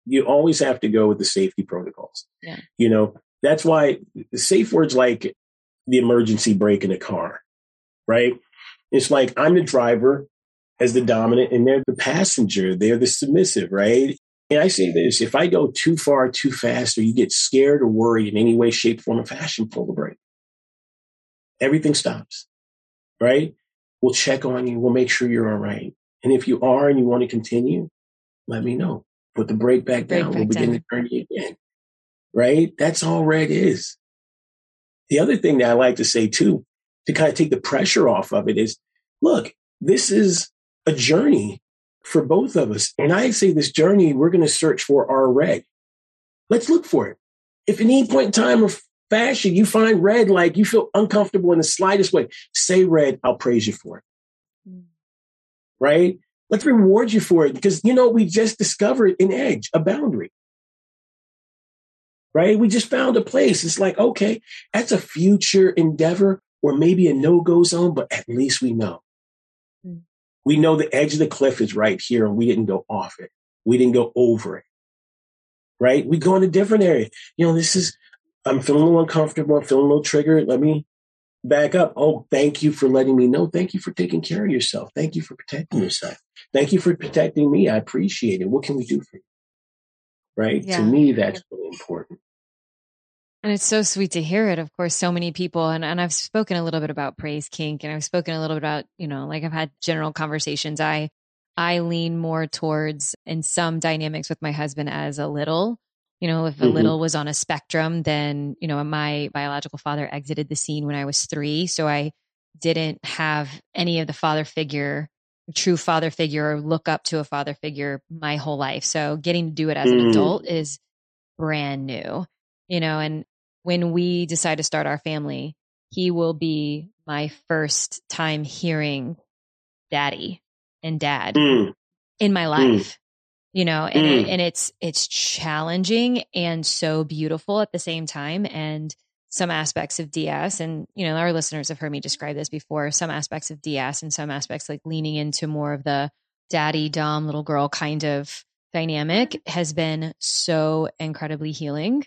you always have to go with the safety protocols. Yeah. You know, that's why the safe words like the emergency brake in a car, right? It's like I'm the driver as the dominant and they're the passenger, they're the submissive, right? And I say this if I go too far, too fast, or you get scared or worried in any way, shape, form, or fashion, pull the brake. Everything stops, right? We'll check on you. We'll make sure you're all right. And if you are and you want to continue, let me know. Put the brake back down. Back we'll begin down. the journey again. Right? That's all red is. The other thing that I like to say too, to kind of take the pressure off of it is, look, this is a journey for both of us. And I say this journey, we're going to search for our red. Let's look for it. If at any point in time or fashion you find red, like you feel uncomfortable in the slightest way, say red, I'll praise you for it. Mm. Right? Let's reward you for it because, you know, we just discovered an edge, a boundary. Right? We just found a place. It's like, okay, that's a future endeavor or maybe a no go zone, but at least we know. We know the edge of the cliff is right here and we didn't go off it. We didn't go over it. Right? We go in a different area. You know, this is, I'm feeling a little uncomfortable. I'm feeling a little triggered. Let me back up. Oh, thank you for letting me know. Thank you for taking care of yourself. Thank you for protecting yourself. Thank you for protecting me. I appreciate it. What can we do for you? Right? Yeah. To me, that's really important. And it's so sweet to hear it. Of course, so many people, and, and I've spoken a little bit about praise kink and I've spoken a little bit about, you know, like I've had general conversations. I, I lean more towards in some dynamics with my husband as a little, you know, if a mm-hmm. little was on a spectrum, then, you know, my biological father exited the scene when I was three. So I didn't have any of the father figure, true father figure or look up to a father figure my whole life. So getting to do it as an adult is brand new, you know, and when we decide to start our family, he will be my first time hearing daddy and dad mm. in my mm. life. Mm. You know, and mm. it, and it's it's challenging and so beautiful at the same time and some aspects of DS and you know our listeners have heard me describe this before some aspects of DS and some aspects like leaning into more of the daddy dom little girl kind of dynamic has been so incredibly healing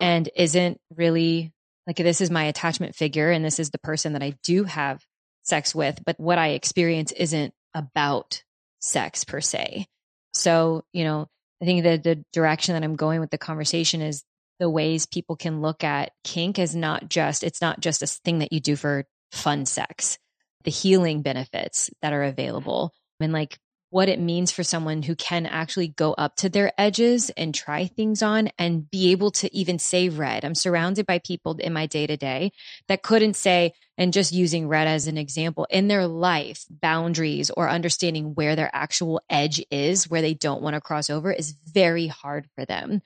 and isn't really like this is my attachment figure and this is the person that I do have sex with, but what I experience isn't about sex per se. So, you know, I think that the direction that I'm going with the conversation is the ways people can look at kink as not just, it's not just a thing that you do for fun sex, the healing benefits that are available and like what it means for someone who can actually go up to their edges and try things on and be able to even say red. I'm surrounded by people in my day to day that couldn't say, and just using red as an example in their life, boundaries or understanding where their actual edge is, where they don't want to cross over is very hard for them.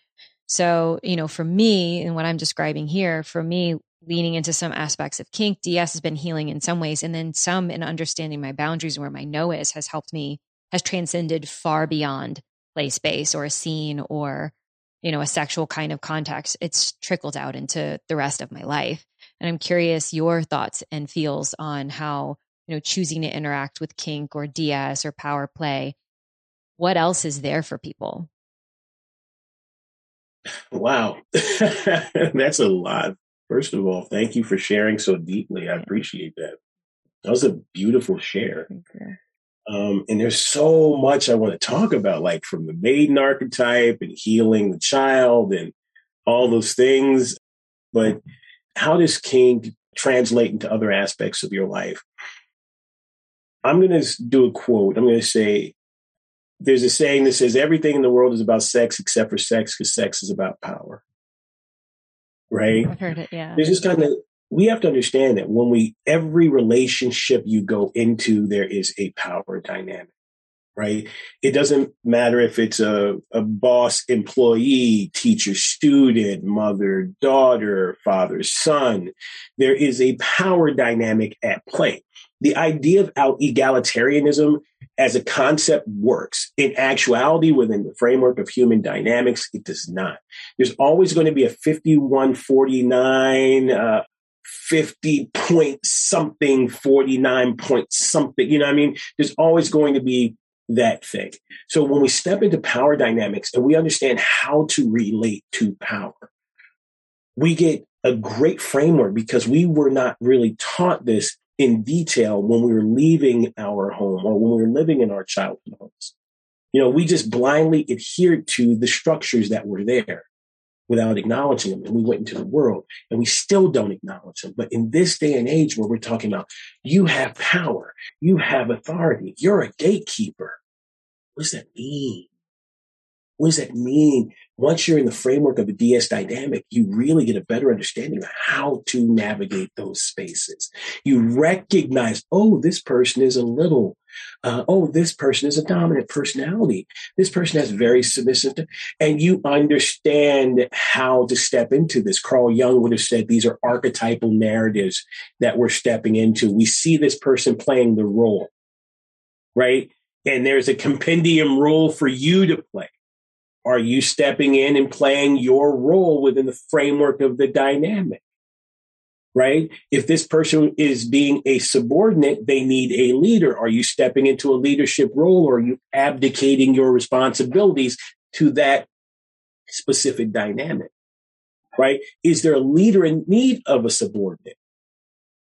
So, you know, for me and what I'm describing here, for me, leaning into some aspects of kink, DS has been healing in some ways. And then some in understanding my boundaries and where my no is has helped me has transcended far beyond play space or a scene or you know a sexual kind of context it's trickled out into the rest of my life And I'm curious your thoughts and feels on how, you know, choosing to interact with kink or DS or power play. What else is there for people? Wow. That's a lot. First of all, thank you for sharing so deeply. I appreciate that. That was a beautiful share. Um, and there's so much I want to talk about, like from the maiden archetype and healing the child and all those things. But how does kink translate into other aspects of your life? I'm going to do a quote. I'm going to say, there's a saying that says everything in the world is about sex except for sex because sex is about power. Right? I've heard it, yeah. There's just kind of we have to understand that when we every relationship you go into there is a power dynamic right it doesn't matter if it's a, a boss employee teacher student mother daughter father son there is a power dynamic at play the idea of egalitarianism as a concept works. In actuality, within the framework of human dynamics, it does not. There's always going to be a 5149, uh, 50 point something, 49 point something. You know what I mean? There's always going to be that thing. So when we step into power dynamics and we understand how to relate to power, we get a great framework because we were not really taught this in detail when we were leaving our home or when we were living in our childhood homes. You know, we just blindly adhered to the structures that were there without acknowledging them. And we went into the world and we still don't acknowledge them. But in this day and age where we're talking about you have power, you have authority, you're a gatekeeper. What does that mean? What does that mean? Once you're in the framework of the DS dynamic, you really get a better understanding of how to navigate those spaces. You recognize, oh, this person is a little uh, oh, this person is a dominant personality. This person has very submissive, and you understand how to step into this. Carl Jung would have said these are archetypal narratives that we're stepping into. We see this person playing the role, right? And there's a compendium role for you to play. Are you stepping in and playing your role within the framework of the dynamic? Right? If this person is being a subordinate, they need a leader. Are you stepping into a leadership role or are you abdicating your responsibilities to that specific dynamic, right? Is there a leader in need of a subordinate,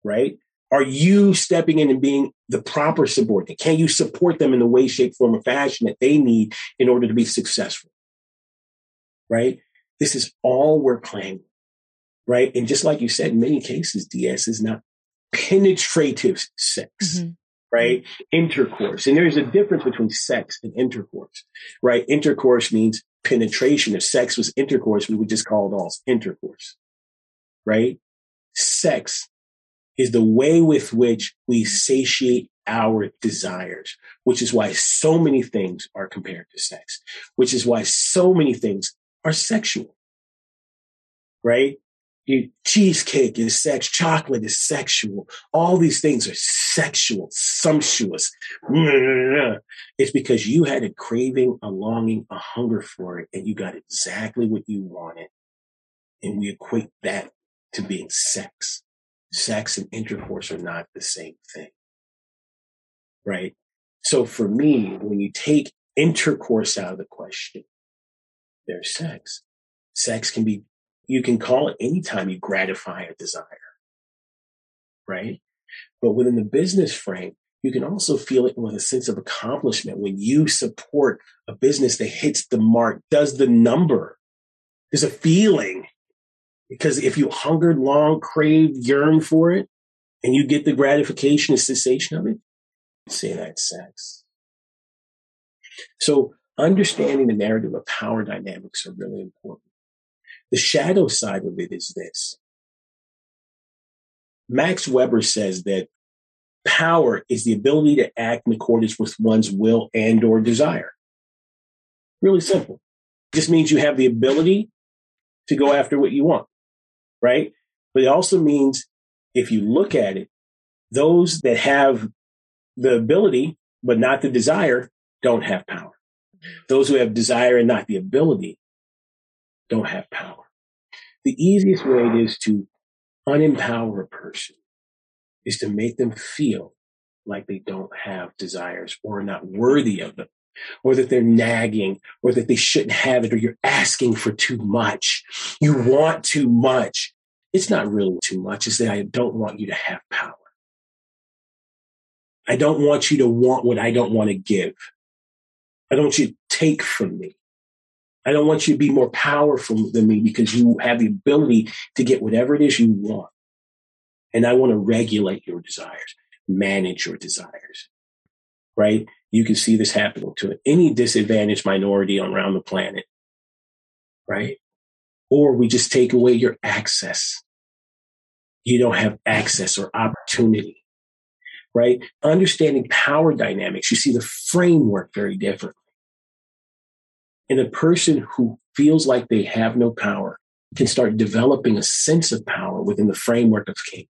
right? Are you stepping in and being the proper subordinate? Can you support them in the way, shape, form, or fashion that they need in order to be successful? Right? This is all we're playing right? And just like you said, in many cases, DS is not penetrative sex, mm-hmm. right? Intercourse. And there's a difference between sex and intercourse, right? Intercourse means penetration. If sex was intercourse, we would just call it all intercourse, right? Sex is the way with which we satiate our desires, which is why so many things are compared to sex, which is why so many things are sexual, right? Cheesecake is sex, chocolate is sexual. All these things are sexual, sumptuous. It's because you had a craving, a longing, a hunger for it, and you got exactly what you wanted. And we equate that to being sex. Sex and intercourse are not the same thing. Right? So for me, when you take intercourse out of the question, there's sex. Sex can be you can call it anytime you gratify a desire, right? But within the business frame, you can also feel it with a sense of accomplishment when you support a business that hits the mark, does the number. There's a feeling because if you hungered, long, craved, yearn for it, and you get the gratification and cessation of it, say that's sex. So understanding the narrative of power dynamics are really important. The shadow side of it is this. Max Weber says that power is the ability to act in accordance with one's will and or desire. Really simple. It just means you have the ability to go after what you want, right? But it also means if you look at it, those that have the ability but not the desire don't have power. Those who have desire and not the ability don't have power. The easiest way it is to unempower a person is to make them feel like they don't have desires or are not worthy of them or that they're nagging or that they shouldn't have it or you're asking for too much. You want too much. It's not really too much. It's that I don't want you to have power. I don't want you to want what I don't want to give. I don't want you to take from me. I don't want you to be more powerful than me because you have the ability to get whatever it is you want. And I want to regulate your desires, manage your desires, right? You can see this happening to any disadvantaged minority around the planet, right? Or we just take away your access. You don't have access or opportunity, right? Understanding power dynamics, you see the framework very differently. And a person who feels like they have no power can start developing a sense of power within the framework of kink.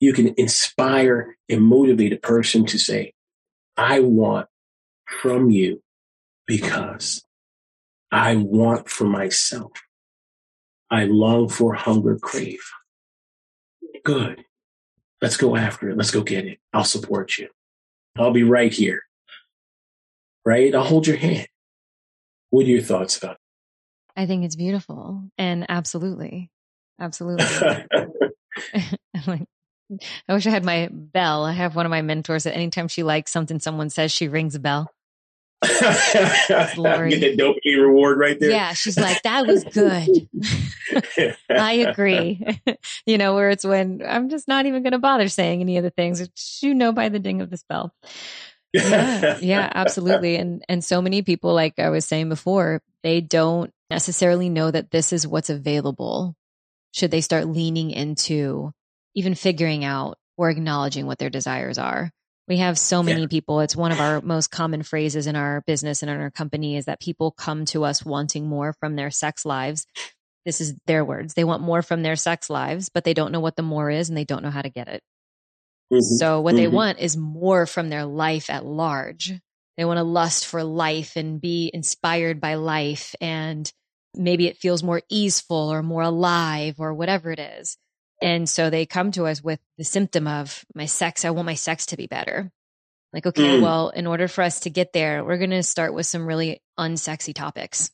You can inspire and motivate a person to say, I want from you because I want for myself. I long for, hunger, crave. Good. Let's go after it. Let's go get it. I'll support you. I'll be right here. Right? I'll hold your hand. What are your thoughts about it? I think it's beautiful and absolutely. Absolutely. like, I wish I had my bell. I have one of my mentors that anytime she likes something someone says, she rings a bell. Get that dopamine reward right there. Yeah, she's like, that was good. I agree. you know, where it's when I'm just not even going to bother saying any of the things, you know by the ding of this bell. Yeah, yeah, absolutely. And and so many people, like I was saying before, they don't necessarily know that this is what's available. Should they start leaning into even figuring out or acknowledging what their desires are. We have so many yeah. people. It's one of our most common phrases in our business and in our company is that people come to us wanting more from their sex lives. This is their words. They want more from their sex lives, but they don't know what the more is and they don't know how to get it. Mm-hmm. So what mm-hmm. they want is more from their life at large. They want to lust for life and be inspired by life and maybe it feels more easeful or more alive or whatever it is. And so they come to us with the symptom of my sex. I want my sex to be better. Like, okay, mm. well, in order for us to get there, we're going to start with some really unsexy topics.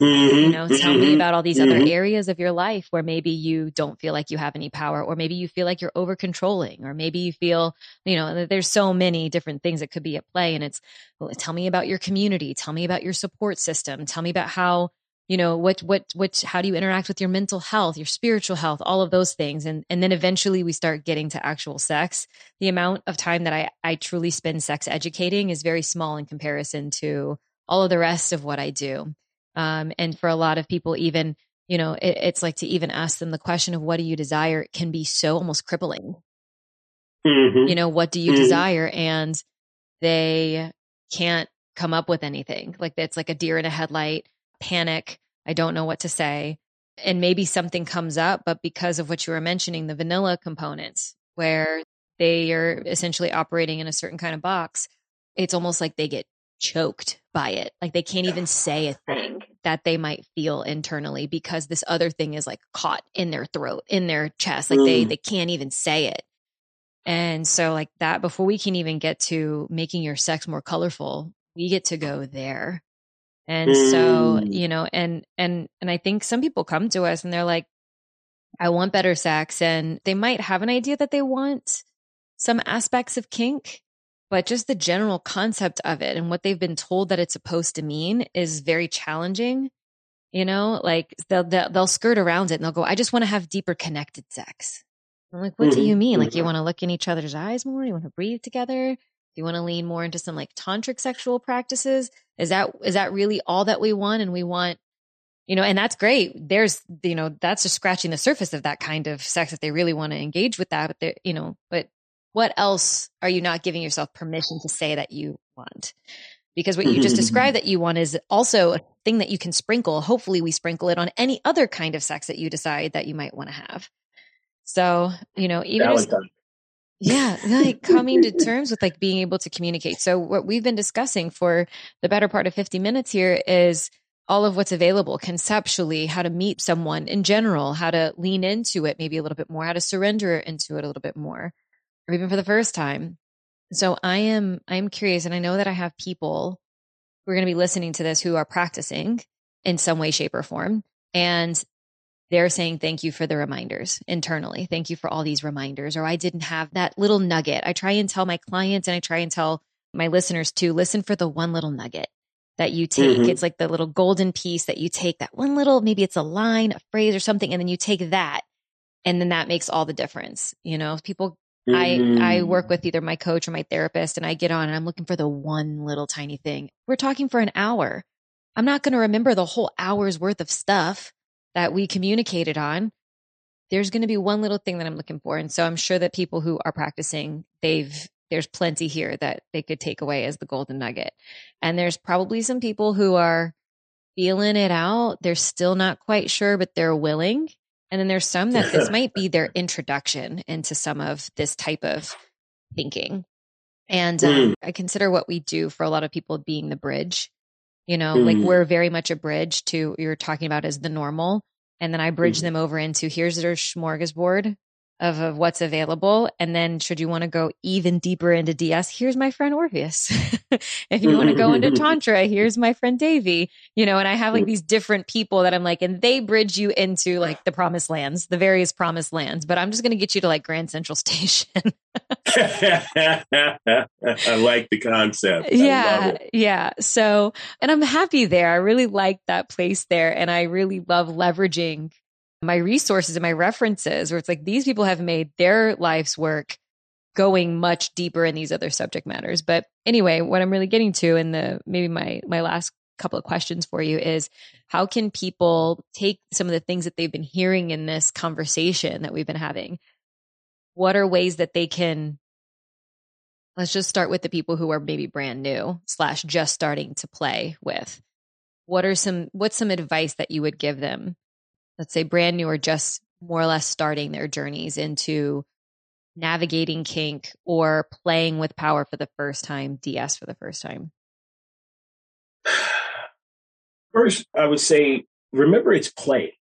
Mm-hmm. You know, tell mm-hmm. me about all these mm-hmm. other areas of your life where maybe you don't feel like you have any power, or maybe you feel like you're over controlling, or maybe you feel, you know, there's so many different things that could be at play. And it's, well, tell me about your community. Tell me about your support system. Tell me about how you know what what what how do you interact with your mental health your spiritual health all of those things and and then eventually we start getting to actual sex the amount of time that i i truly spend sex educating is very small in comparison to all of the rest of what i do um, and for a lot of people even you know it, it's like to even ask them the question of what do you desire can be so almost crippling mm-hmm. you know what do you mm-hmm. desire and they can't come up with anything like it's like a deer in a headlight panic I don't know what to say. And maybe something comes up, but because of what you were mentioning, the vanilla components, where they are essentially operating in a certain kind of box, it's almost like they get choked by it. Like they can't even say a thing that they might feel internally because this other thing is like caught in their throat, in their chest. Like mm. they they can't even say it. And so like that before we can even get to making your sex more colorful, we get to go there. And mm. so, you know, and and and I think some people come to us and they're like I want better sex and they might have an idea that they want some aspects of kink, but just the general concept of it and what they've been told that it's supposed to mean is very challenging. You know, like they'll they'll, they'll skirt around it and they'll go, "I just want to have deeper connected sex." I'm like, "What mm-hmm. do you mean? Like you mm-hmm. want to look in each other's eyes more? You want to breathe together? Do you want to lean more into some like tantric sexual practices? Is that is that really all that we want? And we want, you know, and that's great. There's, you know, that's just scratching the surface of that kind of sex if they really want to engage with that. But they, you know, but what else are you not giving yourself permission to say that you want? Because what you just mm-hmm. described that you want is also a thing that you can sprinkle. Hopefully, we sprinkle it on any other kind of sex that you decide that you might want to have. So, you know, even as, yeah, like coming to terms with like being able to communicate. So what we've been discussing for the better part of 50 minutes here is all of what's available conceptually, how to meet someone in general, how to lean into it maybe a little bit more, how to surrender into it a little bit more, or even for the first time. So I am I am curious, and I know that I have people who are going to be listening to this who are practicing in some way, shape, or form. And they're saying thank you for the reminders internally. Thank you for all these reminders. Or I didn't have that little nugget. I try and tell my clients and I try and tell my listeners to listen for the one little nugget that you take. Mm-hmm. It's like the little golden piece that you take that one little, maybe it's a line, a phrase or something. And then you take that and then that makes all the difference. You know, people, mm-hmm. I, I work with either my coach or my therapist and I get on and I'm looking for the one little tiny thing. We're talking for an hour. I'm not going to remember the whole hour's worth of stuff that we communicated on. There's going to be one little thing that I'm looking for. And so I'm sure that people who are practicing, they've there's plenty here that they could take away as the golden nugget. And there's probably some people who are feeling it out. They're still not quite sure, but they're willing. And then there's some that this might be their introduction into some of this type of thinking. And um, mm. I consider what we do for a lot of people being the bridge. You know, mm. like we're very much a bridge to you're talking about as the normal. And then I bridge mm. them over into here's their smorgasbord of, of what's available. And then should you want to go even deeper into DS, here's my friend Orpheus. if you want to go into Tantra, here's my friend Davy, you know, and I have like mm. these different people that I'm like, and they bridge you into like the promised lands, the various promised lands, but I'm just going to get you to like Grand Central Station. I like the concept. Yeah. Yeah. So, and I'm happy there. I really like that place there. And I really love leveraging my resources and my references where it's like these people have made their life's work going much deeper in these other subject matters. But anyway, what I'm really getting to and the maybe my my last couple of questions for you is how can people take some of the things that they've been hearing in this conversation that we've been having? What are ways that they can let's just start with the people who are maybe brand new slash just starting to play with what are some what's some advice that you would give them let's say brand new or just more or less starting their journeys into navigating kink or playing with power for the first time, DS for the first time? First, I would say remember it's play.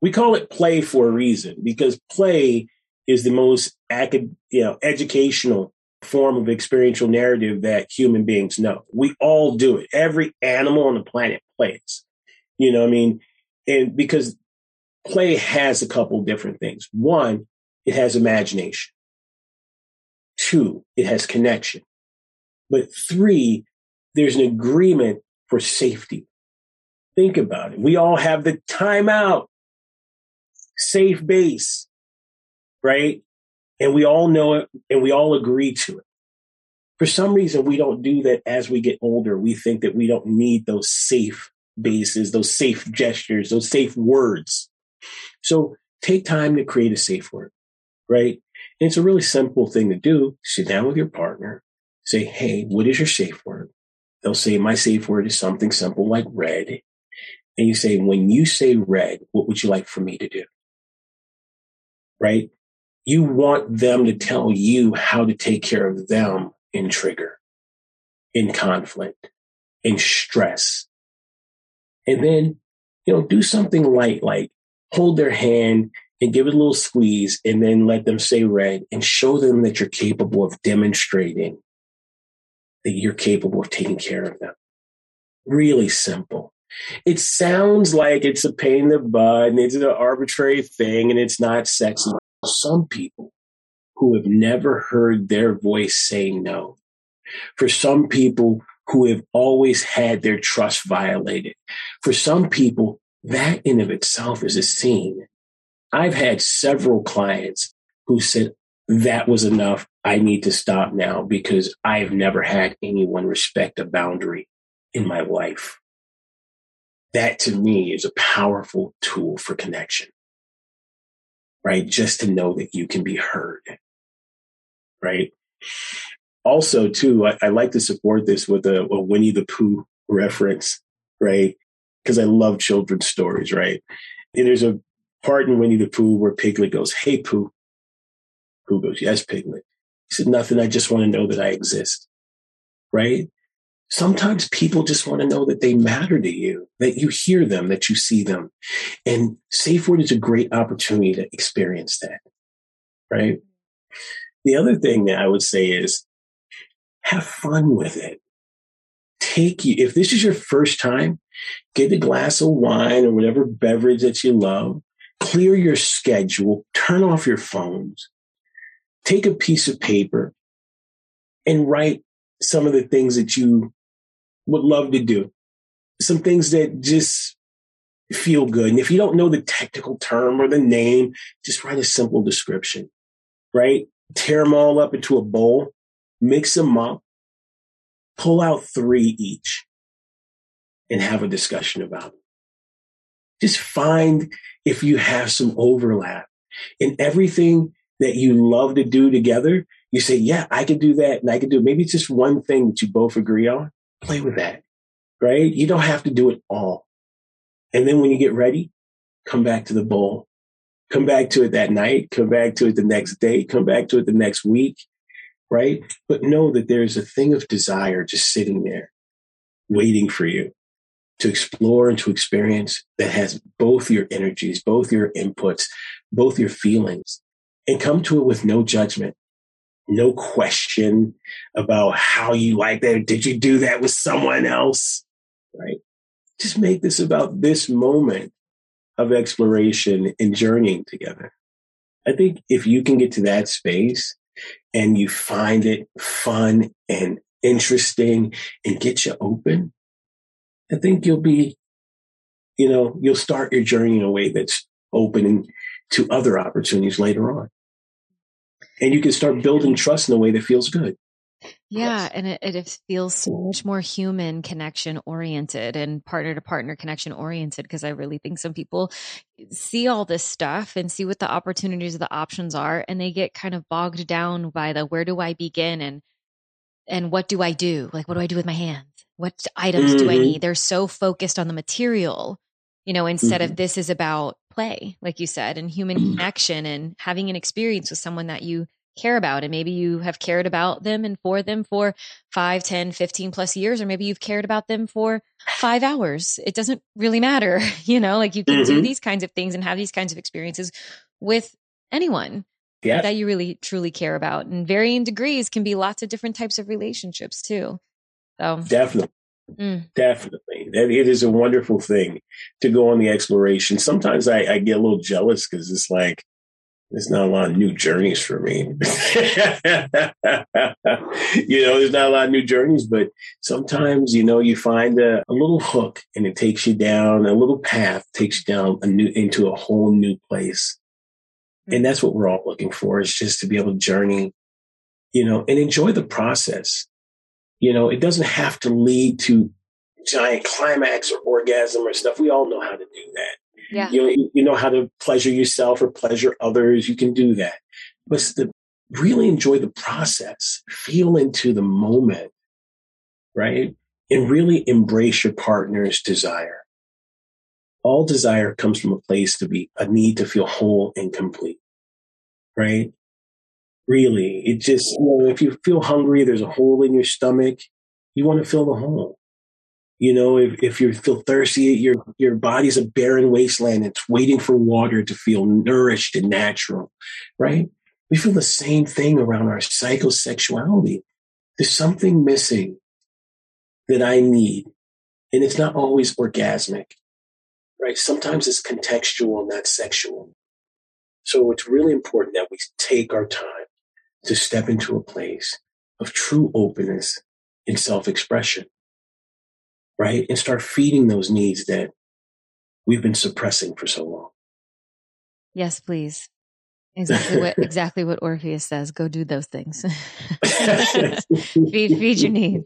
We call it play for a reason because play is the most acad- you know, educational form of experiential narrative that human beings know. We all do it. Every animal on the planet plays. You know, I mean, and because play has a couple different things. One, it has imagination. Two, it has connection. But three, there's an agreement for safety. Think about it. We all have the timeout, safe base, right? And we all know it and we all agree to it. For some reason, we don't do that as we get older. We think that we don't need those safe bases, those safe gestures, those safe words. So take time to create a safe word, right? And it's a really simple thing to do. Sit down with your partner, say, Hey, what is your safe word? They'll say, my safe word is something simple like red. And you say, when you say red, what would you like for me to do? Right? You want them to tell you how to take care of them in trigger, in conflict, in stress. And then, you know, do something light like hold their hand and give it a little squeeze and then let them say red and show them that you're capable of demonstrating that you're capable of taking care of them. Really simple. It sounds like it's a pain in the butt and it's an arbitrary thing and it's not sexy. Some people who have never heard their voice say no. For some people who have always had their trust violated. For some people that in of itself is a scene. I've had several clients who said, that was enough. I need to stop now because I've never had anyone respect a boundary in my life. That to me is a powerful tool for connection, right? Just to know that you can be heard, right? Also, too, I, I like to support this with a, a Winnie the Pooh reference, right? Because I love children's stories, right? And there's a part in Winnie the Pooh where Piglet goes, Hey, Pooh. Pooh goes, Yes, Piglet. He said, Nothing. I just want to know that I exist. Right? Sometimes people just want to know that they matter to you, that you hear them, that you see them. And safe word is a great opportunity to experience that. Right. The other thing that I would say is have fun with it. Take you, if this is your first time, get a glass of wine or whatever beverage that you love, clear your schedule, turn off your phones, take a piece of paper and write some of the things that you would love to do. Some things that just feel good. And if you don't know the technical term or the name, just write a simple description, right? Tear them all up into a bowl, mix them up, pull out three each and have a discussion about it. Just find if you have some overlap in everything that you love to do together. You say, yeah, I could do that and I could do maybe it's just one thing that you both agree on. Play with that, right? You don't have to do it all. And then when you get ready, come back to the bowl, come back to it that night, come back to it the next day, come back to it the next week, right? But know that there's a thing of desire just sitting there waiting for you to explore and to experience that has both your energies, both your inputs, both your feelings, and come to it with no judgment, no question about how you like that. Did you do that with someone else? Right? Just make this about this moment of exploration and journeying together. I think if you can get to that space and you find it fun and interesting and get you open, I think you'll be, you know, you'll start your journey in a way that's opening to other opportunities later on. And you can start building trust in a way that feels good. Yeah, and it, it feels so much more human connection oriented and partner to partner connection oriented because I really think some people see all this stuff and see what the opportunities the options are and they get kind of bogged down by the where do I begin and and what do I do? Like what do I do with my hands? What items mm-hmm. do I mm-hmm. need? They're so focused on the material, you know, instead mm-hmm. of this is about play, like you said, and human mm-hmm. connection and having an experience with someone that you care about. And maybe you have cared about them and for them for 5, 10, 15 plus years, or maybe you've cared about them for five hours. It doesn't really matter, you know, like you can mm-hmm. do these kinds of things and have these kinds of experiences with anyone yeah. that you really truly care about. And varying degrees can be lots of different types of relationships too. So definitely. Mm. Definitely. It is a wonderful thing to go on the exploration. Sometimes I, I get a little jealous because it's like, there's not a lot of new journeys for me. you know, there's not a lot of new journeys, but sometimes, you know, you find a, a, little hook and it takes you down, a little path takes you down a new, into a whole new place. And that's what we're all looking for is just to be able to journey, you know, and enjoy the process. You know, it doesn't have to lead to giant climax or orgasm or stuff. We all know how to do that. Yeah. You know, you know how to pleasure yourself or pleasure others. You can do that. But to really enjoy the process, feel into the moment, right? And really embrace your partner's desire. All desire comes from a place to be a need to feel whole and complete, right? Really, it just, you know, if you feel hungry, there's a hole in your stomach, you want to fill the hole. You know, if, if you feel thirsty, your, your body's a barren wasteland. It's waiting for water to feel nourished and natural, right? We feel the same thing around our psychosexuality. There's something missing that I need. And it's not always orgasmic, right? Sometimes it's contextual, not sexual. So it's really important that we take our time to step into a place of true openness and self expression, right? And start feeding those needs that we've been suppressing for so long. Yes, please. Exactly what exactly what Orpheus says. Go do those things. feed feed your needs.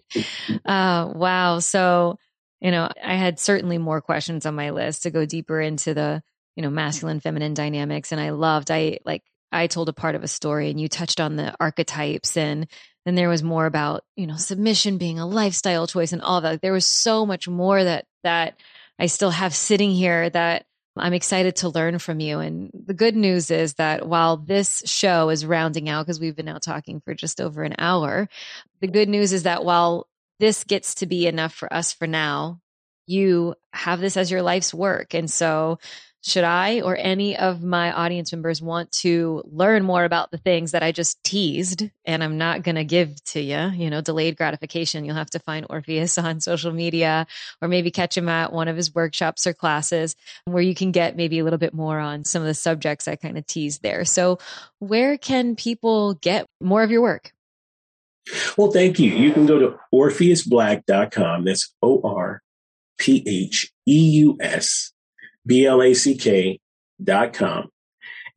Uh, wow. So you know, I had certainly more questions on my list to go deeper into the you know masculine feminine dynamics, and I loved. I like I told a part of a story and you touched on the archetypes and then there was more about, you know, submission being a lifestyle choice and all that. There was so much more that that I still have sitting here that I'm excited to learn from you. And the good news is that while this show is rounding out, because we've been now talking for just over an hour, the good news is that while this gets to be enough for us for now. You have this as your life's work. And so should I or any of my audience members want to learn more about the things that I just teased and I'm not going to give to you, you know, delayed gratification, you'll have to find Orpheus on social media or maybe catch him at one of his workshops or classes where you can get maybe a little bit more on some of the subjects I kind of teased there. So, where can people get more of your work? Well, thank you. You can go to orpheusblack.com. That's O R P H E U S B-L-A-C-K dot com.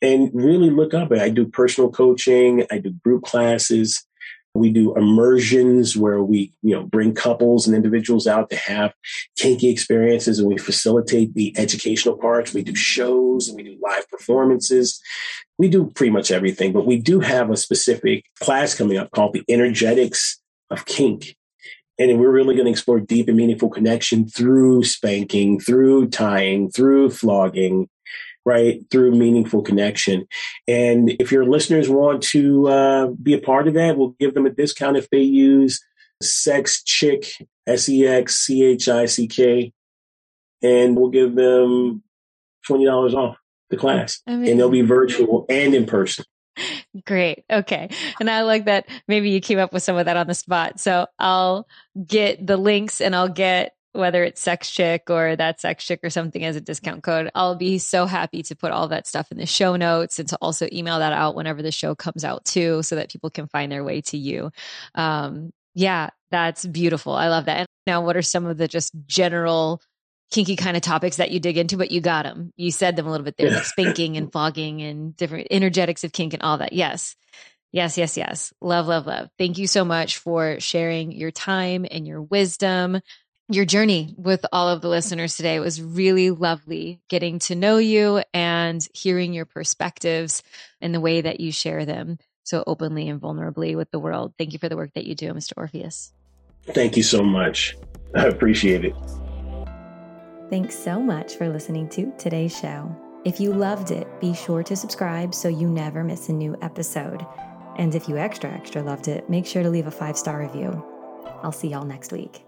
And really look up it. I do personal coaching. I do group classes. We do immersions where we, you know, bring couples and individuals out to have kinky experiences and we facilitate the educational parts. We do shows and we do live performances. We do pretty much everything, but we do have a specific class coming up called the energetics of kink. And we're really going to explore deep and meaningful connection through spanking, through tying, through flogging, right? Through meaningful connection. And if your listeners want to uh, be a part of that, we'll give them a discount if they use Sex Chick, S E X C H I C K, and we'll give them $20 off the class. Amazing. And they'll be virtual and in person. Great. Okay. And I like that maybe you came up with some of that on the spot. So I'll get the links and I'll get whether it's sex chick or that sex chick or something as a discount code. I'll be so happy to put all that stuff in the show notes and to also email that out whenever the show comes out too, so that people can find their way to you. Um, yeah, that's beautiful. I love that. And now, what are some of the just general kinky kind of topics that you dig into, but you got them. You said them a little bit there, like spanking and flogging and different energetics of kink and all that. Yes. Yes, yes, yes. Love, love, love. Thank you so much for sharing your time and your wisdom, your journey with all of the listeners today. It was really lovely getting to know you and hearing your perspectives and the way that you share them so openly and vulnerably with the world. Thank you for the work that you do, Mr. Orpheus. Thank you so much. I appreciate it. Thanks so much for listening to today's show. If you loved it, be sure to subscribe so you never miss a new episode. And if you extra, extra loved it, make sure to leave a five star review. I'll see y'all next week.